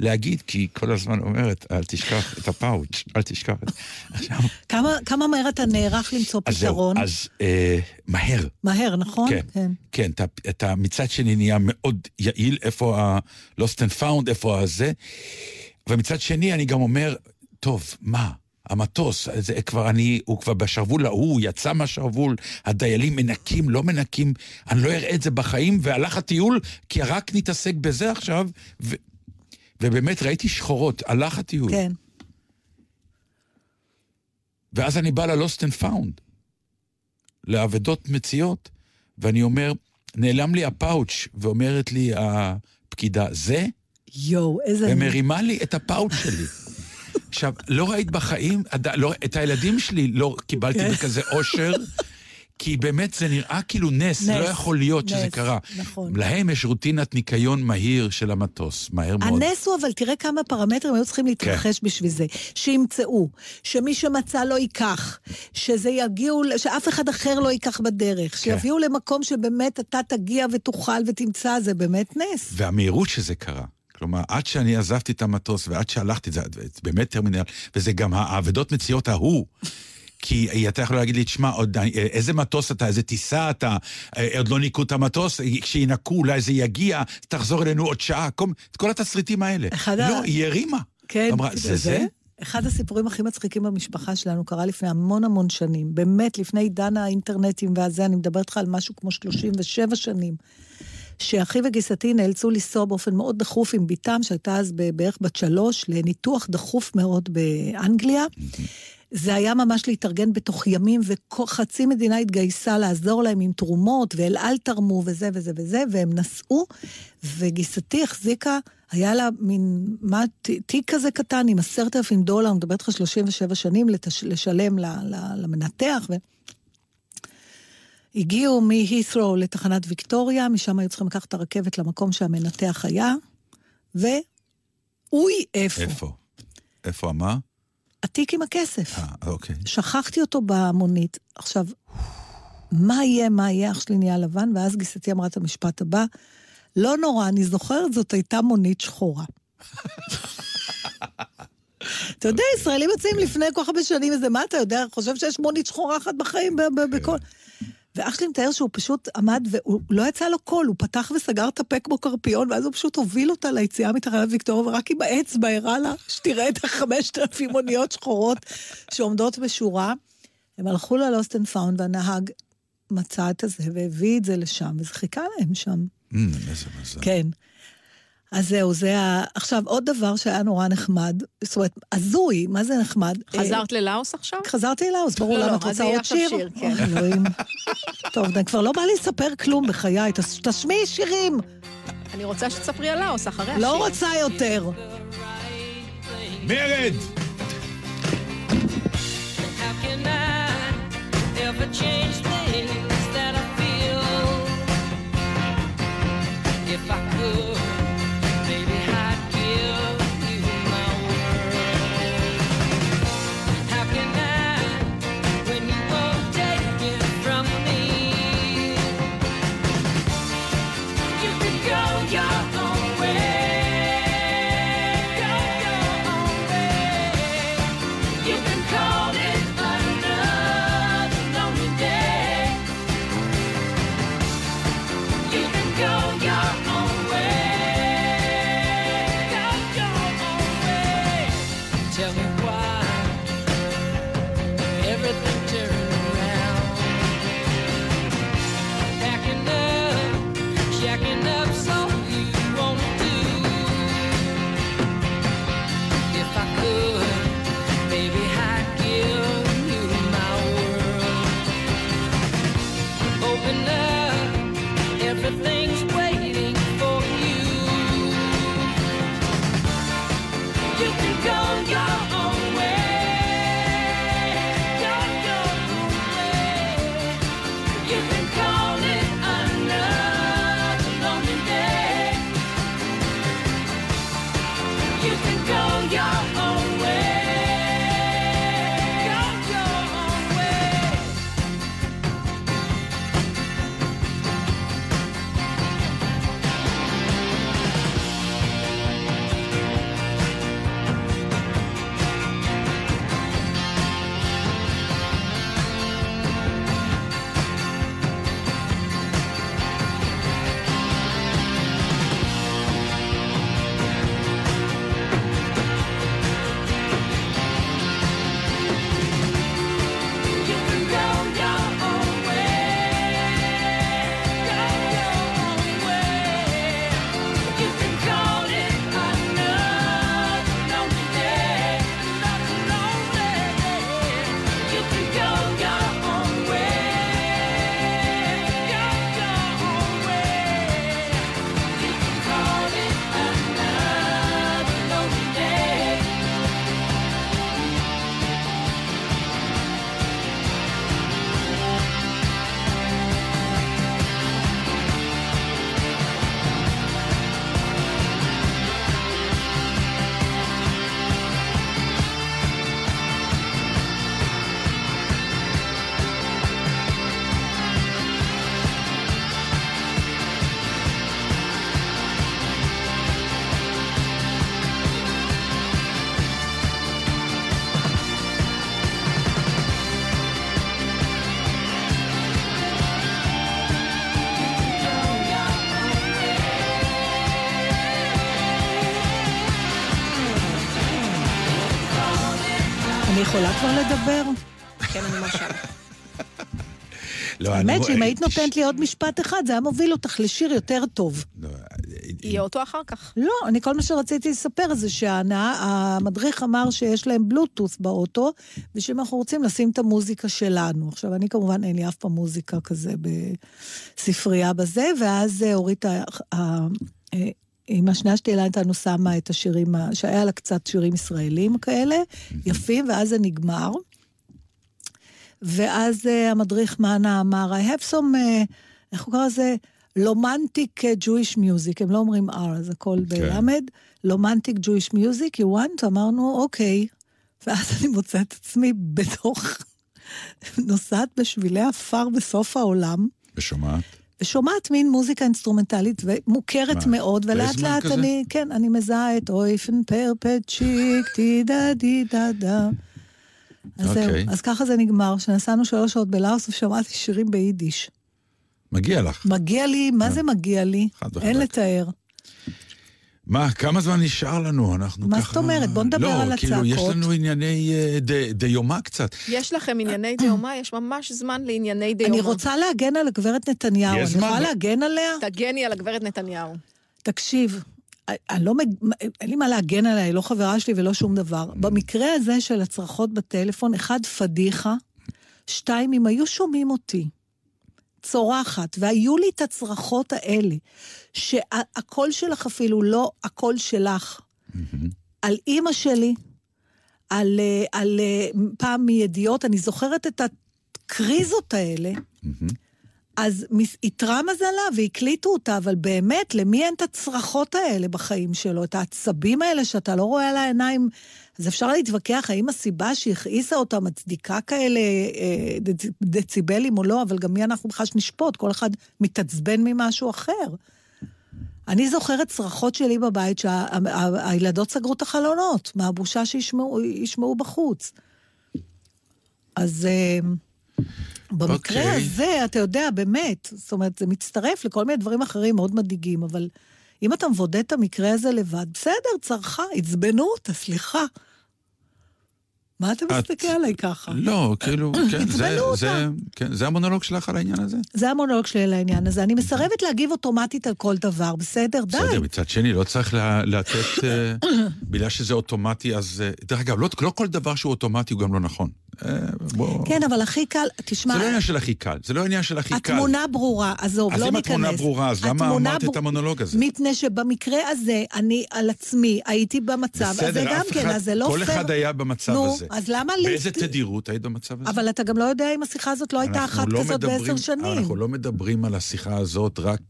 להגיד, כי היא כל הזמן אומרת, אל תשכח את הפאוץ', אל תשכח את... כמה, כמה מהר אתה נערך למצוא אז זהו, פתרון? אז אה, מהר. מהר, נכון? כן, כן. כן, אתה, אתה מצד שני נהיה מאוד יעיל, איפה ה-lost and found, איפה הזה. ומצד שני אני גם אומר, טוב, מה? המטוס, זה כבר אני, הוא כבר בשרוול ההוא, הוא יצא מהשרוול, הדיילים מנקים, לא מנקים, אני לא אראה את זה בחיים, והלך הטיול, כי רק נתעסק בזה עכשיו, ו, ובאמת ראיתי שחורות, הלך הטיול. כן. ואז אני בא ל-Lost and Found, לאבדות מציאות, ואני אומר, נעלם לי הפאוץ', ואומרת לי הפקידה, זה? יואו, איזה... ומרימה לי את הפאוץ' שלי. עכשיו, לא ראית בחיים, לא, את הילדים שלי לא קיבלתי כן. בכזה אושר, כי באמת זה נראה כאילו נס, נס, לא יכול להיות שזה נס, קרה. נכון. להם יש רוטינת ניקיון מהיר של המטוס, מהר מאוד. הנס הוא, אבל תראה כמה פרמטרים היו צריכים להתרחש בשביל זה. שימצאו, שמי שמצא לא ייקח, שזה יגיעו, שאף אחד אחר לא ייקח בדרך, שיביאו למקום שבאמת אתה תגיע ותוכל ותמצא, זה באמת נס. והמהירות שזה קרה. כלומר, עד שאני עזבתי את המטוס ועד שהלכתי, זה באמת טרמינל, וזה גם האבדות מציאות ההוא. כי אתה יכול להגיד לי, תשמע, איזה מטוס אתה, איזה טיסה אתה, אה, עוד לא ניקו את המטוס, כשינקו אולי זה יגיע, תחזור אלינו עוד שעה, כל, את כל התסריטים האלה. אחד לא, היא הרימה. כן, אמרה, זה זה? אחד הסיפורים הכי מצחיקים במשפחה שלנו קרה לפני המון המון שנים. באמת, לפני עידן האינטרנטים והזה, אני מדברת איתך על משהו כמו 37 שנים. שאחי וגיסתי נאלצו לנסוע באופן מאוד דחוף עם בתם, שהייתה אז בערך בת שלוש, לניתוח דחוף מאוד באנגליה. זה היה ממש להתארגן בתוך ימים, וחצי מדינה התגייסה לעזור להם עם תרומות, ואל על תרמו, וזה וזה וזה, והם נסעו, וגיסתי החזיקה, היה לה מין, מה, תיק כזה קטן עם עשרת אלפים דולר, אני מדברת איתך 37 שנים, לתש, לשלם ל, ל, למנתח, ו... הגיעו מהית'רו לתחנת ויקטוריה, משם היו צריכים לקחת את הרכבת למקום שהמנתח היה, ואוי, איפה? איפה? איפה מה? התיק עם הכסף. אה, אוקיי. שכחתי אותו במונית. עכשיו, מה יהיה, מה יהיה, אח שלי נהיה לבן, ואז גיסתי אמרה את המשפט הבא, לא נורא, אני זוכרת, זאת הייתה מונית שחורה. אתה יודע, ישראלים יוצאים לפני כל כך הרבה שנים, איזה מה אתה יודע, חושב שיש מונית שחורה אחת בחיים בכל... ואח שלי מתאר שהוא פשוט עמד והוא לא יצא לו קול, הוא פתח וסגר את הפה כמו קרפיון, ואז הוא פשוט הוביל אותה ליציאה מתחנת ויקטוריה, ורק עם האצבע הראה לה שתראה את החמשת אלפים מוניות שחורות שעומדות בשורה. הם הלכו ל lost and found, והנהג מצא את הזה והביא את זה לשם, וזה חיכה להם שם. אמ, איזה מזל. כן. אז זהו, זה ה... עכשיו, עוד דבר שהיה נורא נחמד, זאת אומרת, הזוי, מה זה נחמד? חזרת ללאוס עכשיו? חזרתי אליו, ברור לא, למה לא, את אז רוצה יהיה עוד עכשיו שיר? שיר, כן. אוי, אלוהים. טוב, אני כבר לא בא לי לספר כלום בחיי, תש- תשמיעי שירים. אני רוצה שתספרי על לאוס אחרי השיר. לא רוצה יותר. מרד! How can I ever change things אני יכולה כבר לדבר? כן, אני מרשה לך. לא, האמת רואה- שאם היית נותנת לי עוד משפט אחד, זה היה מוביל אותך לשיר יותר טוב. לא, יהיה אותו אחר כך. לא, אני כל מה שרציתי לספר זה שהמדריך אמר שיש להם בלוטוס באוטו, ושאם אנחנו רוצים לשים את המוזיקה שלנו. עכשיו, אני כמובן, אין לי אף פעם מוזיקה כזה בספרייה בזה, ואז אה, אורית, אה, עם השנייה שתהילה איתנו שמה את השירים, שהיה לה קצת שירים ישראלים כאלה, יפים, ואז זה נגמר. ואז אה, המדריך מאנה אמר, I have some, uh, איך הוא קרא לזה? lomantic Jewish music, הם לא אומרים R, אז הכל בלמד. lomantic Jewish music, you want? אמרנו, אוקיי. ואז אני מוצאת את עצמי בתוך, נוסעת בשבילי עפר בסוף העולם. ושומעת? ושומעת מין מוזיקה אינסטרומנטלית ומוכרת מה, מאוד, ולאט לאט כזה? אני, כן, אני מזהה את אויפן פריפצ'יק, די דה די דה דה. אז זהו, אוקיי. אז ככה זה נגמר, שנסענו שלוש שעות בלאוס ושמעתי שירים ביידיש. מגיע לך. מגיע לי, מה זה מגיע לי? אין לתאר. מה, כמה זמן נשאר לנו? אנחנו מה ככה... זאת אומרת? בוא נדבר לא, על כאילו, יש הצעקות. לנו ענייני אה, ד- דיומה קצת. יש לכם ענייני דיומה? יש ממש זמן לענייני דיומה. אני רוצה להגן על הגברת נתניהו, יש אני זמן, יכולה לא? להגן עליה? תגני על הגברת נתניהו. תקשיב, אני לא, מג- אין לי מה להגן עליה, היא לא חברה שלי ולא שום דבר. במקרה הזה של הצרחות בטלפון, אחד, פדיחה, שתיים, אם היו שומעים אותי צורחת, והיו לי את הצרחות האלה, שהקול שלך אפילו לא הקול שלך, על אימא שלי, על, אה, על אה, פעם מידיעות, אני זוכרת את הקריזות האלה, אז איתרע מזלה והקליטו אותה, אבל באמת, למי אין את הצרחות האלה בחיים שלו, את העצבים האלה שאתה לא רואה על העיניים? אז אפשר להתווכח האם הסיבה שהכעיסה אותה מצדיקה כאלה אה, דצ- דציבלים או לא, אבל גם מי אנחנו בכלל שנשפוט? כל אחד מתעצבן ממשהו אחר. אני זוכרת צרחות שלי בבית שהילדות סגרו את החלונות, מהבושה שישמעו ישמעו בחוץ. אז אה, במקרה אוקיי. הזה, אתה יודע, באמת, זאת אומרת, זה מצטרף לכל מיני דברים אחרים מאוד מדאיגים, אבל אם אתה מבודד את המקרה הזה לבד, בסדר, צרחה, עצבנו אותה, סליחה. מה אתה את- מסתכל עליי ככה? לא, כאילו, כן, זה, זה. כן, זה המונולוג שלך על העניין הזה? זה המונולוג שלי על העניין הזה. אני מסרבת להגיב אוטומטית על כל דבר, בסדר? די. בסדר, מצד שני, לא צריך לה- לתת, אה, בגלל שזה אוטומטי, אז... אה, דרך אגב, לא, לא כל דבר שהוא אוטומטי הוא גם לא נכון. אה, בוא... כן, אבל הכי קל, תשמע, זה לא עניין של הכי קל, זה לא עניין של הכי קל. התמונה ברורה, עזוב, אז לא אם ניכנס. התמונה ברורה, אז למה אמרת את בור- המונולוג הזה? מפני שבמקרה הזה, אני על עצמי הייתי במצב הזה בסדר, גם אף כן, אז זה לא כל פייר. אחד היה במצב נו, הזה. אז למה לי... באיזה תדירות היית במצב הזה? אבל אתה גם לא יודע אם השיחה הזאת לא הייתה אחת לא כזאת מדברים- בעשר שנים. אנחנו לא מדברים על השיחה הזאת רק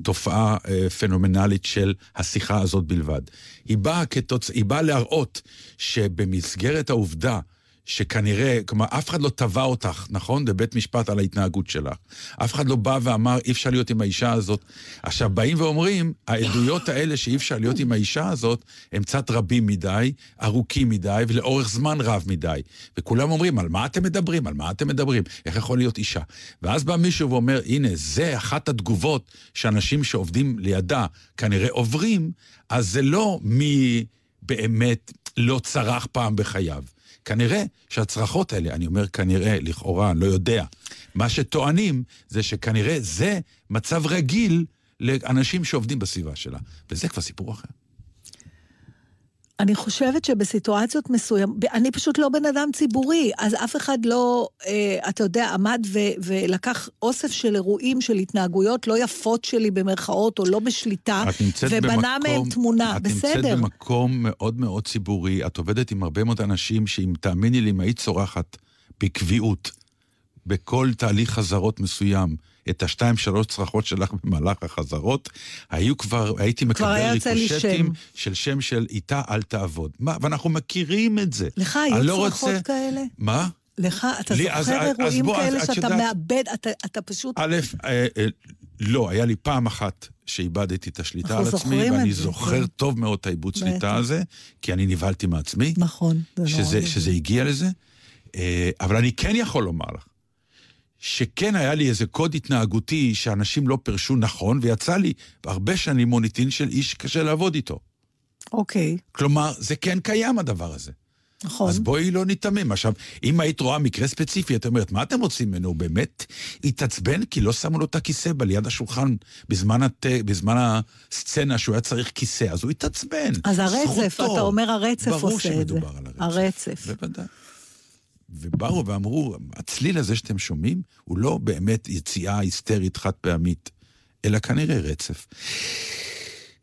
כתופעה אה, פנומנלית של השיחה הזאת בלבד. היא באה, כתוצ... היא באה להראות שבמסגרת העובדה שכנראה, כלומר, אף אחד לא תבע אותך, נכון? בבית משפט על ההתנהגות שלך. אף אחד לא בא ואמר, אי אפשר להיות עם האישה הזאת. עכשיו, באים ואומרים, העדויות האלה שאי אפשר להיות עם האישה הזאת, הם קצת רבים מדי, ארוכים מדי, ולאורך זמן רב מדי. וכולם אומרים, על מה אתם מדברים? על מה אתם מדברים? איך יכול להיות אישה? ואז בא מישהו ואומר, הנה, זה אחת התגובות שאנשים שעובדים לידה כנראה עוברים, אז זה לא מי באמת לא צרח פעם בחייו. כנראה שהצרחות האלה, אני אומר כנראה, לכאורה, אני לא יודע, מה שטוענים זה שכנראה זה מצב רגיל לאנשים שעובדים בסביבה שלה. וזה כבר סיפור אחר. אני חושבת שבסיטואציות מסוימות, אני פשוט לא בן אדם ציבורי, אז אף אחד לא, אה, אתה יודע, עמד ו, ולקח אוסף של אירועים, של התנהגויות לא יפות שלי במרכאות, או לא בשליטה, את ובנה במקום, מהם תמונה, את בסדר. נמצאת במקום מאוד מאוד ציבורי, את עובדת עם הרבה מאוד אנשים שאם תאמיני לי, אם היית צורחת בקביעות, בכל תהליך חזרות מסוים, את השתיים שלוש צרחות שלך במהלך החזרות, היו כבר, הייתי מקבל ריקושטים. של שם של איתה אל תעבוד. מה, ואנחנו מכירים את זה. לך היו לא צרחות רוצה- כאלה? מה? לך, אתה לי- זוכר אז אירועים בוא, אז כאלה את שאתה יודעת- מאבד, אתה, אתה פשוט... א', אה, אה, לא, היה לי פעם אחת שאיבדתי את השליטה על עצמי, ואני זוכר כן. טוב מאוד את העיבוד בטח. שליטה הזה, כי אני נבהלתי מעצמי, נכון, זה שזה, נורא. שזה הגיע לזה. אה, אבל אני כן יכול לומר לך, שכן היה לי איזה קוד התנהגותי שאנשים לא פירשו נכון, ויצא לי הרבה שנים מוניטין של איש שקשה לעבוד איתו. אוקיי. כלומר, זה כן קיים הדבר הזה. נכון. אז בואי לא ניתמם. עכשיו, אם היית רואה מקרה ספציפי, את אומרת, מה אתם רוצים ממנו? הוא באמת התעצבן כי לא שמו לו את הכיסא ליד השולחן בזמן, הת... בזמן הסצנה שהוא היה צריך כיסא, אז הוא התעצבן. אז הרצף, זכותו. אתה אומר הרצף ברור עושה את זה. שמדובר על הרצף. הרצף. בוודאי. ובאו ואמרו, הצליל הזה שאתם שומעים, הוא לא באמת יציאה היסטרית חד פעמית, אלא כנראה רצף.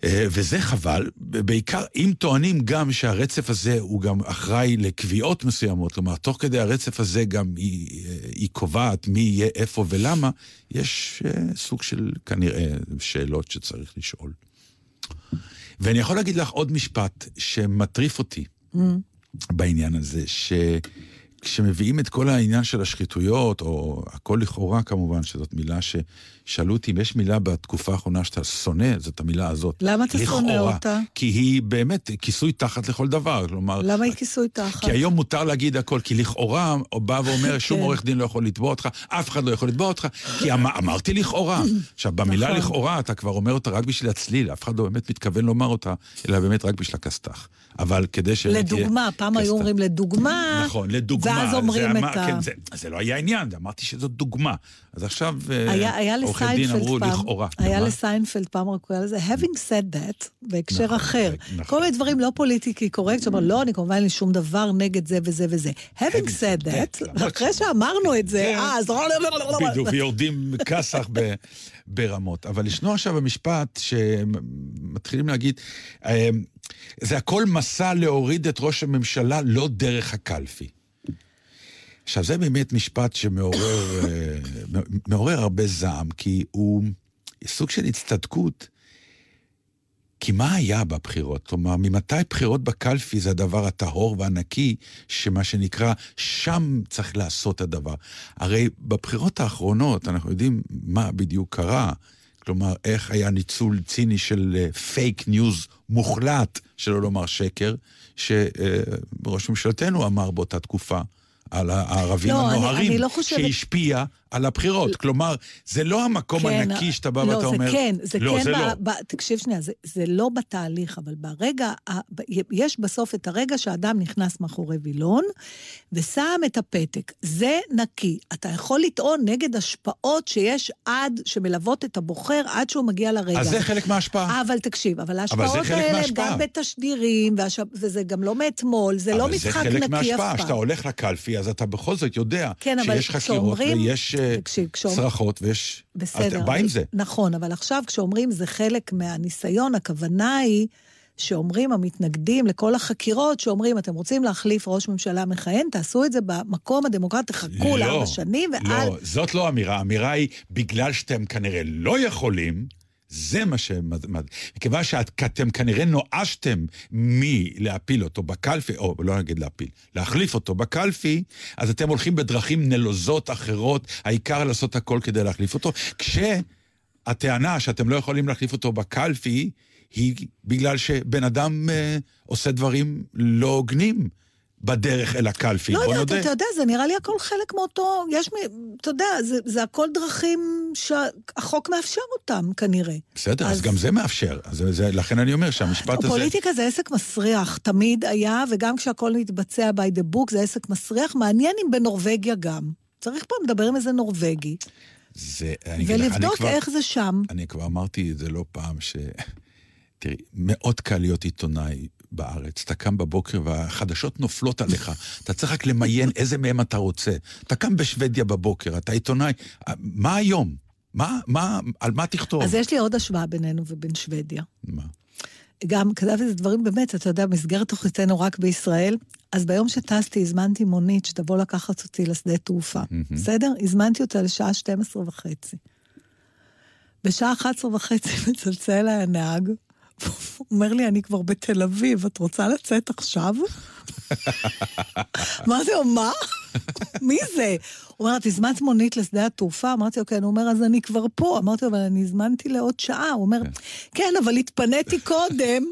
אה, וזה חבל, בעיקר אם טוענים גם שהרצף הזה הוא גם אחראי לקביעות מסוימות, כלומר, תוך כדי הרצף הזה גם היא, אה, היא קובעת מי יהיה איפה ולמה, יש אה, סוג של כנראה שאלות שצריך לשאול. ואני יכול להגיד לך עוד משפט שמטריף אותי בעניין הזה, שכשמביאים את כל העניין של השחיתויות, או הכל לכאורה כמובן, שזאת מילה ששאלו אותי אם יש מילה בתקופה האחרונה שאתה שונא, זאת המילה הזאת. למה אתה שונא לכאורה. אותה? כי היא באמת כיסוי תחת לכל דבר, כלומר... למה היא כיסוי תחת? כי היום מותר להגיד הכל, כי לכאורה, הוא בא ואומר, שום כן. עורך דין לא יכול לתבוע אותך, אף אחד לא יכול לתבוע אותך, כי אמ, אמרתי לכאורה. עכשיו, במילה נכון. לכאורה, אתה כבר אומר אותה רק בשביל הצליל, אף אחד לא באמת מתכוון לומר אותה, אלא באמת רק בשביל הכסת"ח. אבל כדי תהיה לדוגמה, פעם היו כסת"ח. אומרים לדוגמה, נכון, לדוגמה. ואז אומרים זה את ה... כן, זה, זה לא היה עניין, אמרתי שזאת דוגמה. אז עכשיו אה, היה, היה עורכי דין אמרו לכאורה. היה? לסיינפלד פעם רק קורא לזה, having said that, בהקשר נכון, אחר. נכון. כל מיני דברים לא פוליטיקלי קורקט, שאומר, לא, אני כמובן אין לי שום דבר נגד זה וזה וזה. having said that, אחרי ש- שאמרנו את זה, כן. אז... בדיוק, ויורדים כסח ברמות. אבל ישנו עכשיו המשפט שמתחילים להגיד, אה, זה הכל מסע להוריד את ראש הממשלה לא דרך הקלפי. עכשיו, זה באמת משפט שמעורר אה, מעורר הרבה זעם, כי הוא סוג של הצטדקות. כי מה היה בבחירות? כלומר, ממתי בחירות בקלפי זה הדבר הטהור והנקי, שמה שנקרא, שם צריך לעשות הדבר. הרי בבחירות האחרונות אנחנו יודעים מה בדיוק קרה. כלומר, איך היה ניצול ציני של פייק ניוז מוחלט, שלא לומר שקר, שראש ממשלתנו אמר באותה תקופה. על הערבים לא, אני- הנוהרים, אני לא חושבת- שהשפיע על הבחירות. כלומר, זה לא המקום כן, הנקי שאתה בא לא, ואתה אומר... כן, זה לא, כן, זה ב, לא. ב, תקשיב שנייה, זה, זה לא בתהליך, אבל ברגע, יש בסוף את הרגע שאדם נכנס מאחורי וילון, ושם את הפתק. זה נקי. אתה יכול לטעון נגד השפעות שיש עד, שמלוות את הבוחר עד שהוא מגיע לרגע. אז זה. חלק מההשפעה. אבל תקשיב, אבל ההשפעות חלק האלה. גם בתשדירים, והש... וזה גם לא מאתמול, זה לא משחק אבל זה חלק נקי מההשפעה, אף פעם. כשאתה הולך לקלפי, אז אתה בכל זאת יודע כן, אבל שיש חקירות ויש אה, צרחות ויש... בסדר. בא עם זה. נכון, אבל עכשיו כשאומרים זה חלק מהניסיון, הכוונה היא שאומרים המתנגדים לכל החקירות, שאומרים, אתם רוצים להחליף ראש ממשלה מכהן, תעשו את זה במקום הדמוקרטי, תחכו לארבע שנים, ואל... לא, זאת לא אמירה. האמירה היא, בגלל שאתם כנראה לא יכולים, זה מה שמד... מכיוון שאתם כנראה נואשתם מלהפיל אותו בקלפי, או לא נגיד להפיל, להחליף אותו בקלפי, אז אתם הולכים בדרכים נלוזות אחרות, העיקר לעשות הכל כדי להחליף אותו, כשהטענה שאתם לא יכולים להחליף אותו בקלפי, היא בגלל שבן אדם אה, עושה דברים לא הוגנים בדרך אל הקלפי, לא בוא יודעת, נודה. אתה יודע, זה נראה לי הכל חלק מאותו, יש, אתה יודע, זה, זה הכל דרכים שהחוק מאפשר אותם, כנראה. בסדר, אז, אז- גם זה מאפשר. אז זה, זה, לכן אני אומר שהמשפט הזה... פוליטיקה זה עסק מסריח, תמיד היה, וגם כשהכול מתבצע by the book זה עסק מסריח, מעניין אם בנורבגיה גם. צריך פה לדבר עם איזה נורבגי, זה, אני לך, אני ולבדוק כבר, איך זה שם. אני כבר אמרתי את זה לא פעם, ש... תראי, מאוד קל להיות עיתונאי בארץ. אתה קם בבוקר והחדשות נופלות עליך. אתה צריך רק למיין איזה מהם אתה רוצה. אתה קם בשוודיה בבוקר, אתה עיתונאי. מה היום? מה, מה, על מה תכתוב? אז יש לי עוד השוואה בינינו ובין שוודיה. מה? גם כתבתי את הדברים באמת, אתה יודע, במסגרת תוכניתנו רק בישראל. אז ביום שטסתי, הזמנתי מונית שתבוא לקחת אותי לשדה תעופה. בסדר? הזמנתי אותה לשעה 12 וחצי. בשעה 11 וחצי מצלצל הנהג, הוא אומר לי, אני כבר בתל אביב, את רוצה לצאת עכשיו? אמרתי לו, מה? מי זה? הוא אומר, את הזמנת מונית לשדה התעופה? אמרתי לו, כן. הוא אומר, אז אני כבר פה. אמרתי לו, אבל אני הזמנתי לעוד שעה. הוא אומר, כן, אבל התפניתי קודם.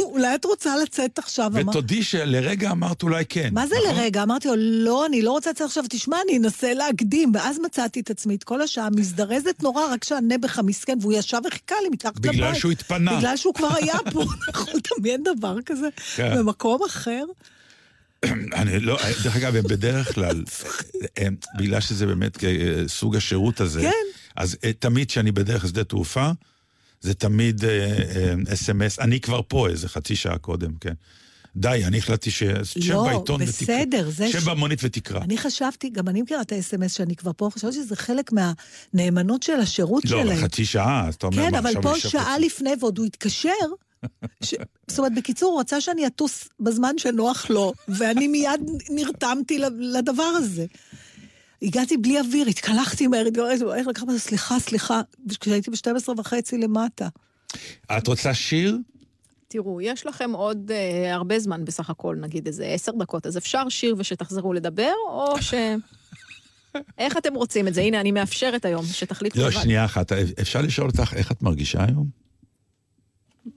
אולי את רוצה לצאת עכשיו? ותודי שלרגע אמרת אולי כן. מה זה נכון? לרגע? אמרתי לו, לא, אני לא רוצה לצאת עכשיו, תשמע, אני אנסה להקדים. ואז מצאתי את עצמי את כל השעה מזדרזת נורא, רק שהנעבך המסכן, והוא ישב וחיכה לי מתחת לבית. בגלל שהוא התפנה. בגלל שהוא כבר היה פה. אתה יכול לדמיין דבר כזה כן. במקום אחר? אני לא, דרך אגב, הם בדרך כלל, הם, בגלל שזה באמת אה, סוג השירות הזה, כן. אז אה, תמיד כשאני בדרך לשדה תעופה, זה תמיד אס.אם.אס, אני כבר פה איזה חצי שעה קודם, כן. די, אני החלטתי ששב לא, בעיתון ותקרא. בסדר, זה שב ש- במונית ותקרא. אני חשבתי, גם אני מכירה את ה-SMS שאני כבר פה, חשבתי שזה חלק מהנאמנות של השירות לא, שלהם. אבל חצי שעה, אז אתה אומר, כן, אבל פה שעה חצי- לפני, ועוד הוא התקשר. ש... זאת אומרת, בקיצור, הוא רצה שאני אטוס בזמן שנוח לו, ואני מיד נרתמתי לדבר הזה. הגעתי בלי אוויר, התקלחתי מהר, התגררתי, איך לקחת, סליחה, סליחה, כשהייתי ב-12 וחצי למטה. את רוצה שיר? תראו, יש לכם עוד אה, הרבה זמן בסך הכל, נגיד איזה עשר דקות, אז אפשר שיר ושתחזרו לדבר, או ש... איך אתם רוצים את זה? הנה, אני מאפשרת היום, שתחליטו לא, לבד. שנייה אחת. אפשר לשאול אותך איך את מרגישה היום?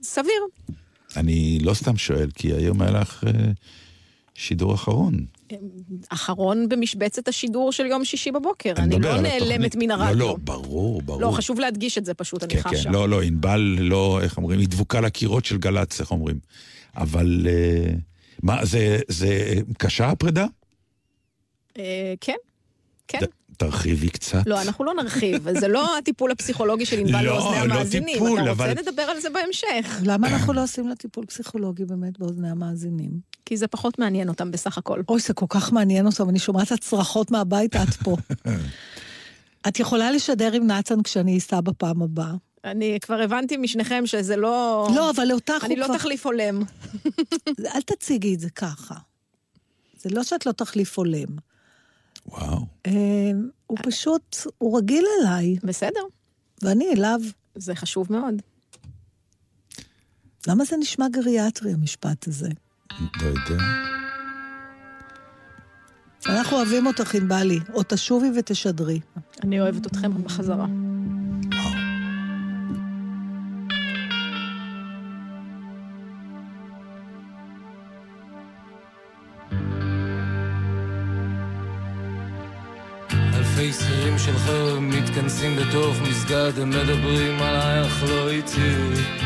סביר. אני לא סתם שואל, כי היום היה לך אה, שידור אחרון. אחרון במשבצת השידור של יום שישי בבוקר. אני אני לא על נעלמת. מן הרדיו. לא, לא, ברור, ברור. לא, חשוב להדגיש את זה פשוט, אני כן, חשה. כן, לא, לא, ענבל לא, איך אומרים, היא דבוקה לקירות של גל"צ, איך אומרים. אבל אה, מה, זה, זה קשה הפרידה? אה, כן, כן. תרחיבי קצת. לא, אנחנו לא נרחיב, זה לא הטיפול הפסיכולוגי של ענבל לא, לאוזני לא המאזינים. טיפול, אתה אבל- רוצה נדבר על זה בהמשך? למה אנחנו לא עושים לה טיפול פסיכולוגי באמת באוזני המאזינים? כי זה פחות מעניין אותם בסך הכל. אוי, זה כל כך מעניין אותם, אני שומעת הצרחות מהבית עד פה. את יכולה לשדר עם נתן כשאני אסע בפעם הבאה. אני כבר הבנתי משניכם שזה לא... לא, אבל אותך הוא אני לא כבר... תחליף הולם. אל תציגי את זה ככה. זה לא שאת לא תחליף הולם. וואו. אה, הוא פשוט, הוא רגיל אליי, בסדר, ואני אליו. זה חשוב מאוד. למה זה נשמע גריאטרי, המשפט הזה? לא יודע. אנחנו אוהבים אותך, ענבלי. או תשובי ותשדרי. אני אוהבת אתכם בחזרה. אלפי שכירים של חרב מתכנסים בתוך מסגד, הם מדברים עלייך לא איתי.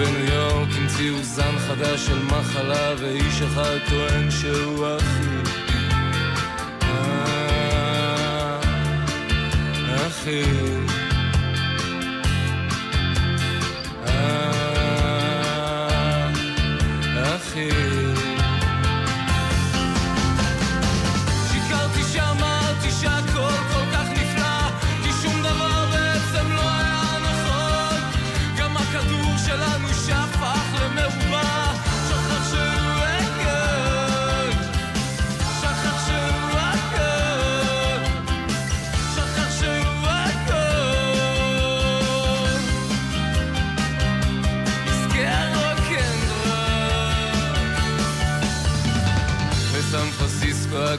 ובניו יורק המציאו זן חדש של מחלה ואיש אחד טוען שהוא אחי. אה, אחי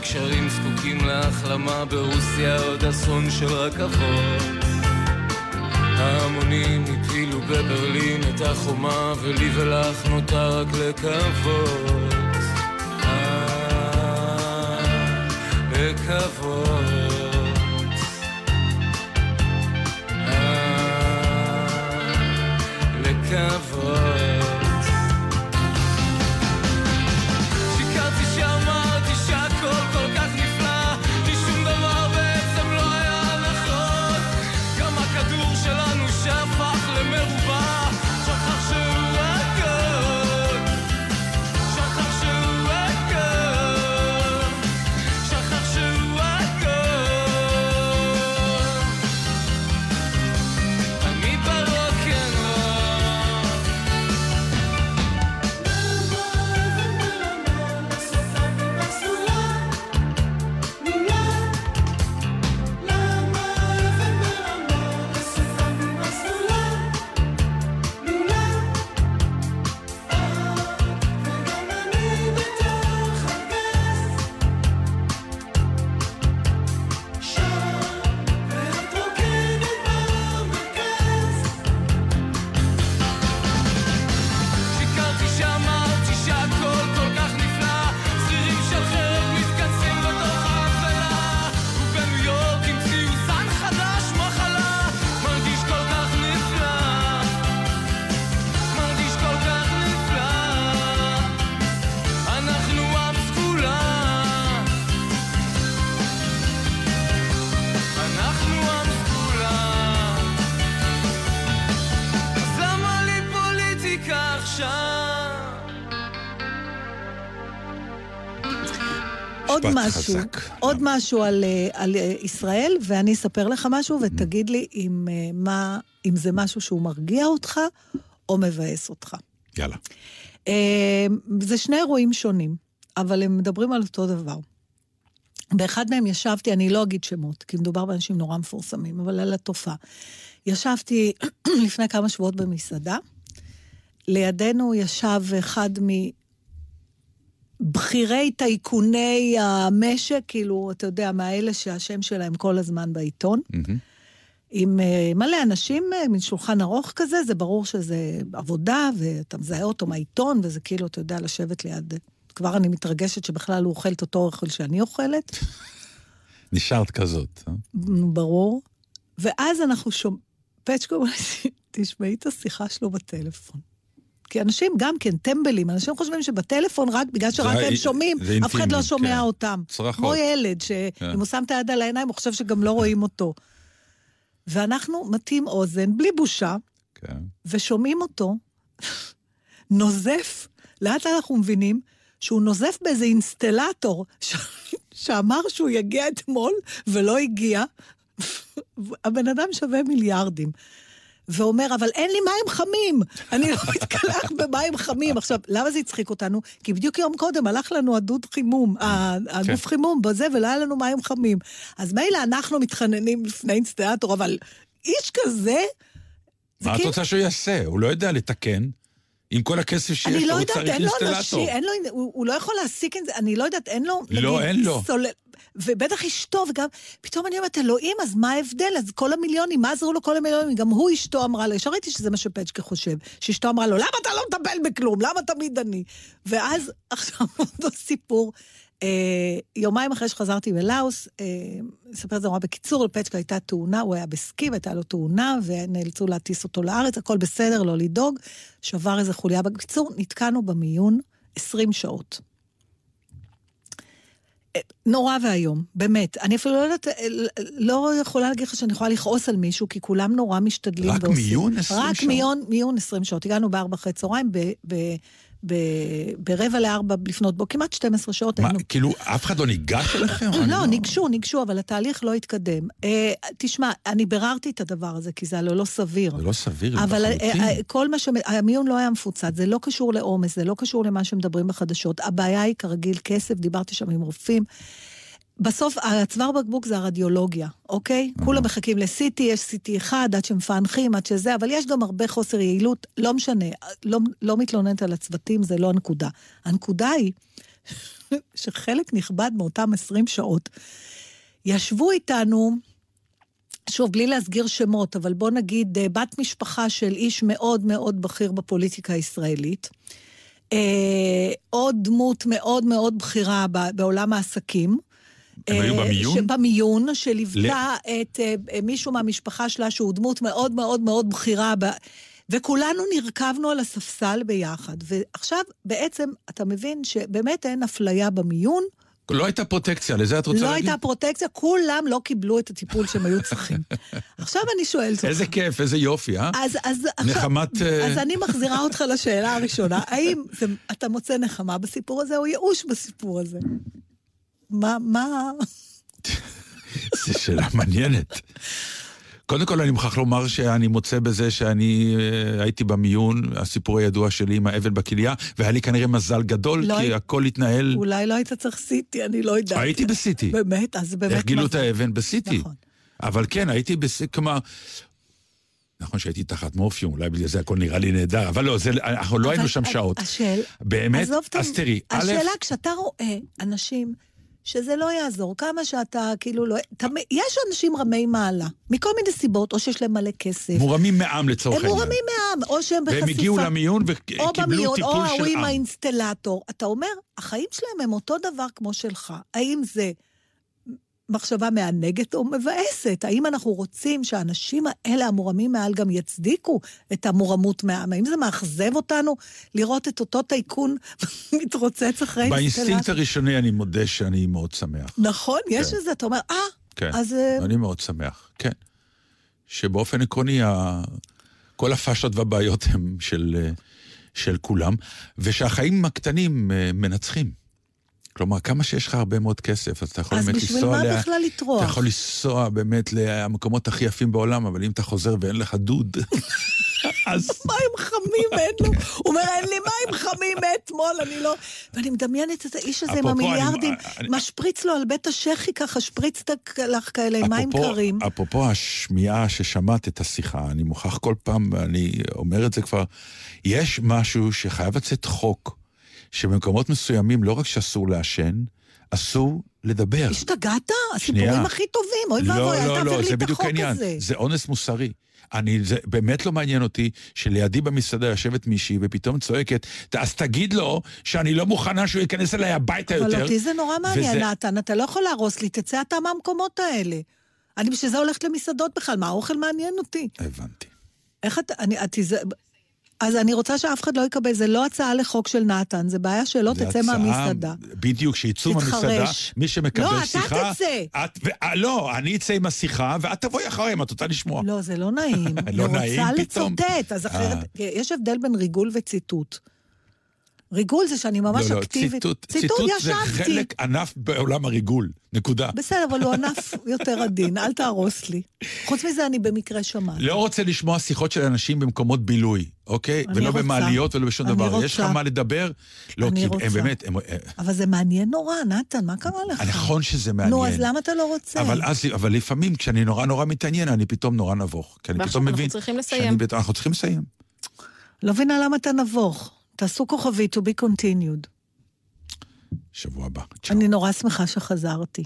הגשרים זקוקים להחלמה, ברוסיה עוד אסון של רכבות. ההמונים הפילו בברלין את החומה, ולי ולך נותר רק לקוות. אה, לקוות. אה, לקוות. משהו, חזק. עוד משהו על, אה, על אה, ישראל, ואני אספר לך משהו, ותגיד לי אם, אה, מה, אם זה משהו שהוא מרגיע אותך או מבאס אותך. יאללה. זה שני אירועים שונים, אבל הם מדברים על אותו דבר. באחד מהם ישבתי, אני לא אגיד שמות, כי מדובר באנשים נורא מפורסמים, אבל על התופעה. ישבתי לפני כמה שבועות במסעדה, לידינו ישב אחד מבכירי טייקוני המשק, כאילו, אתה יודע, מהאלה שהשם שלהם כל הזמן בעיתון. מהמם. עם אה, מלא אנשים, אה, מין שולחן ארוך כזה, זה ברור שזה עבודה, ואתה מזהה אותו מהעיתון, וזה כאילו, אתה יודע, לשבת ליד... כבר אני מתרגשת שבכלל הוא אוכל את אותו אוכל שאני אוכלת, נשארת כזאת. אה? ברור. ואז אנחנו שומעים, פצ'קו תשמעי את השיחה שלו בטלפון. כי אנשים גם כן טמבלים, אנשים חושבים שבטלפון רק בגלל שרק הם שומעים, אף אחד לא שומע כן. אותם. צרחות. כמו ילד, שאם כן. הוא שם את היד על העיניים, הוא חושב שגם לא רואים אותו. ואנחנו מטים אוזן, בלי בושה, כן. ושומעים אותו נוזף, לאט לאט אנחנו מבינים שהוא נוזף באיזה אינסטלטור ש... שאמר שהוא יגיע אתמול ולא הגיע. הבן אדם שווה מיליארדים. ואומר, אבל אין לי מים חמים, אני לא מתקלח במים חמים. עכשיו, למה זה הצחיק אותנו? כי בדיוק יום קודם הלך לנו הדוד חימום, ה- הגוף חימום בזה, ולא היה לנו מים חמים. אז מילא אנחנו מתחננים לפני אינסטלטור, אבל איש כזה... זה מה את כאילו- רוצה שהוא יעשה? הוא לא יודע לתקן. עם כל הכסף שיש אני לו, לא הוא יודעת, צריך אין לו אינסטלטור. אנשים, אין לו, הוא, הוא לא יכול להעסיק את זה, אני לא יודעת, אין לו... לא, נגיד, אין לו. סולל, ובטח אשתו, וגם, פתאום אני אומרת, אלוהים, אז מה ההבדל? אז כל המיליונים, מה עזרו לו כל המיליונים? גם הוא, אשתו אמרה לו, ישר ראיתי שזה מה שפצ'קה חושב, שאשתו אמרה לו, למה אתה לא מטפל בכלום? למה תמיד אני? ואז, עכשיו, אותו סיפור. אה, יומיים אחרי שחזרתי מלאוס, אה, אספר את זה נורא בקיצור, לפצ'קה הייתה תאונה, הוא היה בסקי והייתה לו תאונה, ונאלצו להטיס אותו לארץ, הכל בסדר, לא לדאוג. שבר איזה חוליה. בקיצור, נתקענו במיון 20 שעות. נורא ואיום, באמת. אני אפילו לא יודעת, אה, לא יכולה להגיד לך שאני יכולה לכעוס על מישהו, כי כולם נורא משתדלים רק מיון 20 רק שעות? מיון, מיון 20 שעות. הגענו בארבע אחרי צהריים, ב- ברבע לארבע לפנות בו, כמעט 12 שעות מה, היינו. כאילו, אף אחד לא ניגש אליכם? אני לא, ניגשו, ניגשו, אבל התהליך לא התקדם. אה, תשמע, אני ביררתי את הדבר הזה, כי זה הלא לא סביר. זה לא סביר אבל אה, לחלוטין. אה, כל מה ש... המיון לא היה מפוצץ, זה לא קשור לעומס, זה לא קשור למה שמדברים בחדשות. הבעיה היא כרגיל כסף, דיברתי שם עם רופאים. בסוף, הצוואר בקבוק זה הרדיולוגיה, אוקיי? כולם מחכים ל-CT, יש CT אחד, עד שמפענחים, עד שזה, אבל יש גם הרבה חוסר יעילות, לא משנה, לא, לא מתלוננת על הצוותים, זה לא הנקודה. הנקודה היא שחלק נכבד מאותם 20 שעות, ישבו איתנו, שוב, בלי להסגיר שמות, אבל בוא נגיד, אה, בת משפחה של איש מאוד מאוד בכיר בפוליטיקה הישראלית, אה, עוד דמות מאוד מאוד בכירה בעולם העסקים. הם היו אה, במיון? במיון, שליוותה את אה, אה, מישהו מהמשפחה שלה, שהוא דמות מאוד מאוד מאוד בכירה. ב... וכולנו נרכבנו על הספסל ביחד. ועכשיו, בעצם, אתה מבין שבאמת אין אפליה במיון, לא הייתה פרוטקציה, לזה את רוצה לא להגיד? הייתה פרוטקציה, כולם לא קיבלו את הטיפול שהם היו צריכים. עכשיו אני שואלת אותך. איזה כיף, איזה יופי, אה? אז, אז, נחמת, אז אני מחזירה אותך לשאלה הראשונה. האם זה, אתה מוצא נחמה בסיפור הזה או ייאוש בסיפור הזה? מה, מה... זו שאלה מעניינת. קודם כל, אני מוכרח לומר שאני מוצא בזה שאני אה, הייתי במיון, הסיפור הידוע שלי עם האבן בכליה, והיה לי כנראה מזל גדול, לא כי הי- הכל התנהל... אולי לא היית צריך סיטי, אני לא יודעת. הייתי בסיטי. באמת, אז באמת... איך גילו את. האבן? בסיטי. נכון. אבל כן, הייתי בסיטי, כלומר... נכון שהייתי תחת מורפיום, אולי בגלל זה הכל נראה לי נהדר, אבל לא, זה, אנחנו לא אבל היינו שם שעות. השאל... באמת? אז תראי, א', השאלה, כשאתה רואה אנשים שזה לא יעזור, כמה שאתה כאילו לא... תמי, יש אנשים רמי מעלה, מכל מיני סיבות, או שיש להם מלא כסף. מורמים מעם לצורך הם העניין. מורמים מעם, או שהם בחשיפה. והם הגיעו למיון או וקיבלו במיון, טיפול או של ההוא עם עם. האינסטלטור. אתה אומר, החיים שלהם הם אותו דבר כמו שלך. האם זה מחשבה מענגת או מבאסת? האם אנחנו רוצים שהאנשים האלה, המורמים מעל, גם יצדיקו את המורמות מהעם? האם זה מאכזב אותנו לראות את אותו טייקון מתרוצץ אחרי באינסטינקט? הראשוני אני מודה שאני מאוד שמח. נכון, יש כן. איזה, אתה אומר, אה, כן, אז... אה, אני מאוד שמח, כן. שבאופן עקרוני, ה... כל הפאשות והבעיות הם של, אה, של כולם, ושהחיים הקטנים אה, מנצחים. כלומר, כמה שיש לך הרבה מאוד כסף, אז אתה יכול אז באמת בשביל לנסוע מה אליה. בכלל לטרוח? אתה יכול לנסוע באמת למקומות הכי יפים בעולם, אבל אם אתה חוזר ואין לך דוד, אז... מים חמים אין לו. הוא אומר, אין לי מים חמים מאתמול, אני לא... ואני מדמיינת את האיש הזה עם אני- המיליארדים, אני- משפריץ לו על בית השחי ככה, שפריץ לך כאלה עם מים קרים. אפרופו השמיעה ששמעת את השיחה, אני מוכרח כל פעם, ואני אומר את זה כבר, יש משהו שחייב לצאת חוק, שבמקומות מסוימים לא רק שאסור לעשן, אסור לדבר. השתגעת? הסיפורים שנייה. הכי טובים, אוי לא, ואבוי, אל לא, תעביר לא, לי את החוק העניין. הזה. זה אונס מוסרי. אני, זה באמת לא מעניין אותי שלידי במסעדה יושבת מישהי ופתאום צועקת, אז תגיד לו שאני לא מוכנה שהוא ייכנס אליי הביתה יותר. אבל אותי זה נורא מעניין, וזה- נתן, אתה לא יכול להרוס לי, תצא אתה מהמקומות האלה. אני בשביל זה הולכת למסעדות בכלל, מה האוכל מעניין אותי? הבנתי. איך אתה, אני, את, אז אני רוצה שאף אחד לא יקבל, זה לא הצעה לחוק של נתן, זה בעיה שלא זה תצא הצעה- מהמסעדה. בדיוק, שיצאו. מהמסעדה, מי שמקבל לא, אתה שיחה... תצא. את, ו, אה, לא, אני אצא עם השיחה, ואת תבואי אחריי אם את רוצה לשמוע. לא, זה לא נעים. לא אני נעים רוצה פתאום? לצוטט, אז אחרת, אה. יש הבדל בין ריגול וציטוט. ריגול זה שאני ממש לא, לא, אקטיבית. ציטוט, ציטוט ציטוט זה. חלק ענף בעולם הריגול, נקודה. בסדר, אבל הוא ענף יותר עדין, אל תהרוס לי. חוץ מזה, אני במקרה שמעתי. לא רוצה לשמוע שיחות של אנשים במקומות בילוי, אוקיי? ולא רוצה. במעליות ולא בשום דבר. יש לך רוצה. מה לדבר? לא, אני כי רוצה. הם באמת, הם, אבל זה מעניין נורא, נתן, מה קרה לך? נכון שזה מעניין. נו, אז למה אתה לא רוצה? אבל אז, אבל לפעמים כשאני נורא נורא מתעניין, אני פתאום נורא נבוך. כי אני ועכשיו פתאום אנחנו מבין... צריכים שאני לסיים. בת- אנחנו צריכים לסיים. לא מבינה למה אתה נבוך. תעשו כוכבי, to be continued. שבוע הבא. צ'או. אני נורא שמחה שחזרתי,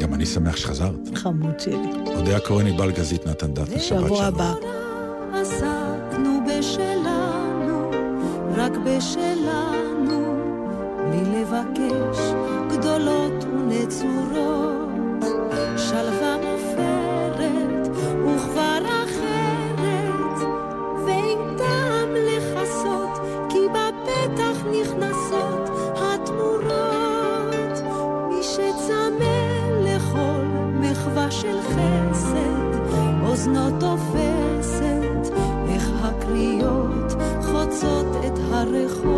גם אני שמח שחזרת. חמוד שלי. אודיה כהן, ענבל גזית, נתן דטנר, שבת שבוע שלום. הבא. בשלנו, רק בשלנו, בלי לבקש גדולות ונצורות. שלווה מופרת וכבר אחרת, ואין טעם לכסות, כי בפתח נכנסות התמורות. מי שצמא לכל מחווה של חסד, אוזנו תופסת, את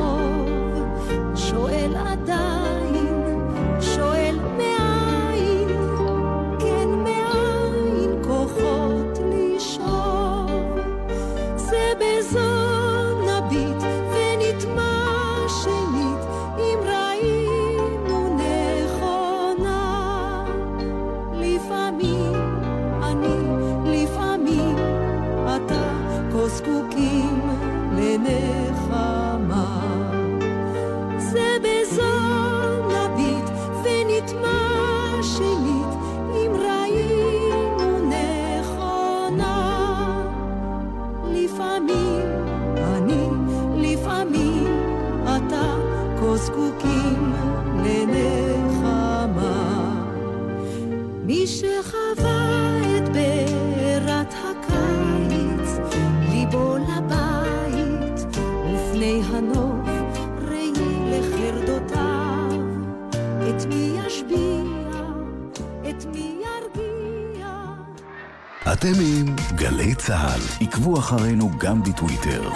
עקבו אחרינו גם בטוויטר.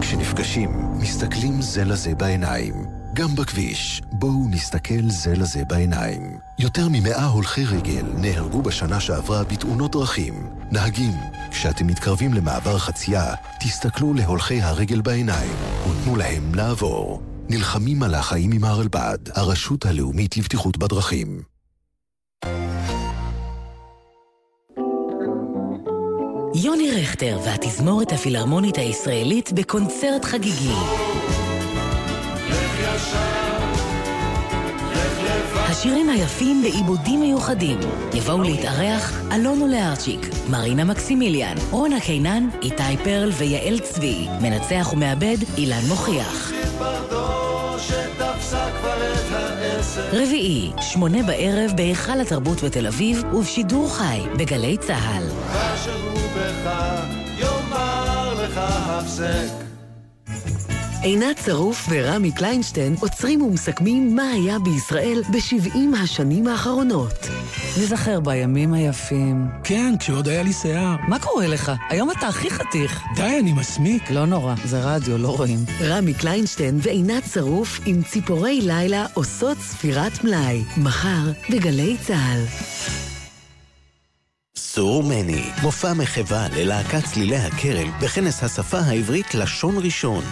כשנפגשים, מסתכלים זה לזה בעיניים. גם בכביש, בואו נסתכל זה לזה בעיניים. יותר ממאה הולכי רגל נהרגו בשנה שעברה בתאונות דרכים. נהגים, כשאתם מתקרבים למעבר חצייה, תסתכלו להולכי הרגל בעיניים ותנו להם לעבור. נלחמים על החיים עם הרלב"ד, הרשות הלאומית לבטיחות בדרכים. יוני רכטר והתזמורת הפילהרמונית הישראלית בקונצרט חגיגי. השירים היפים בעיבודים מיוחדים. יבואו להתארח אלונו לארצ'יק, מרינה מקסימיליאן, רונה קינן, איתי פרל ויעל צבי. מנצח ומעבד אילן מוכיח. רביעי, שמונה בערב בהיכל התרבות בתל אביב ובשידור חי בגלי צה"ל. הפסק עינת שרוף ורמי קליינשטיין עוצרים ומסכמים מה היה בישראל ב-70 השנים האחרונות. נזכר בימים היפים. כן, כשעוד היה לי שיער. מה קורה לך? היום אתה הכי חתיך. די, אני מסמיק. לא נורא, זה רדיו, לא רואים. רמי קליינשטיין ועינת שרוף עם ציפורי לילה עושות ספירת מלאי. מחר בגלי צה"ל. סור מני, מופע מחווה ללהקת צלילי הכרם בכנס השפה העברית לשון ראשון.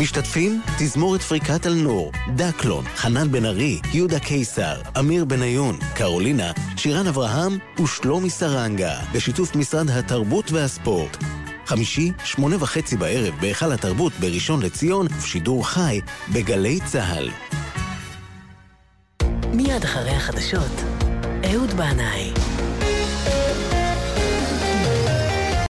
משתתפים תזמורת פריקת אלנור, דקלון, חנן בן ארי, יהודה קיסר, אמיר בניון, קרולינה, שירן אברהם ושלומי סרנגה, בשיתוף משרד התרבות והספורט. חמישי, שמונה וחצי בערב בהיכל התרבות בראשון לציון, ושידור חי בגלי צה"ל. מיד אחרי החדשות, אהוד בנאי.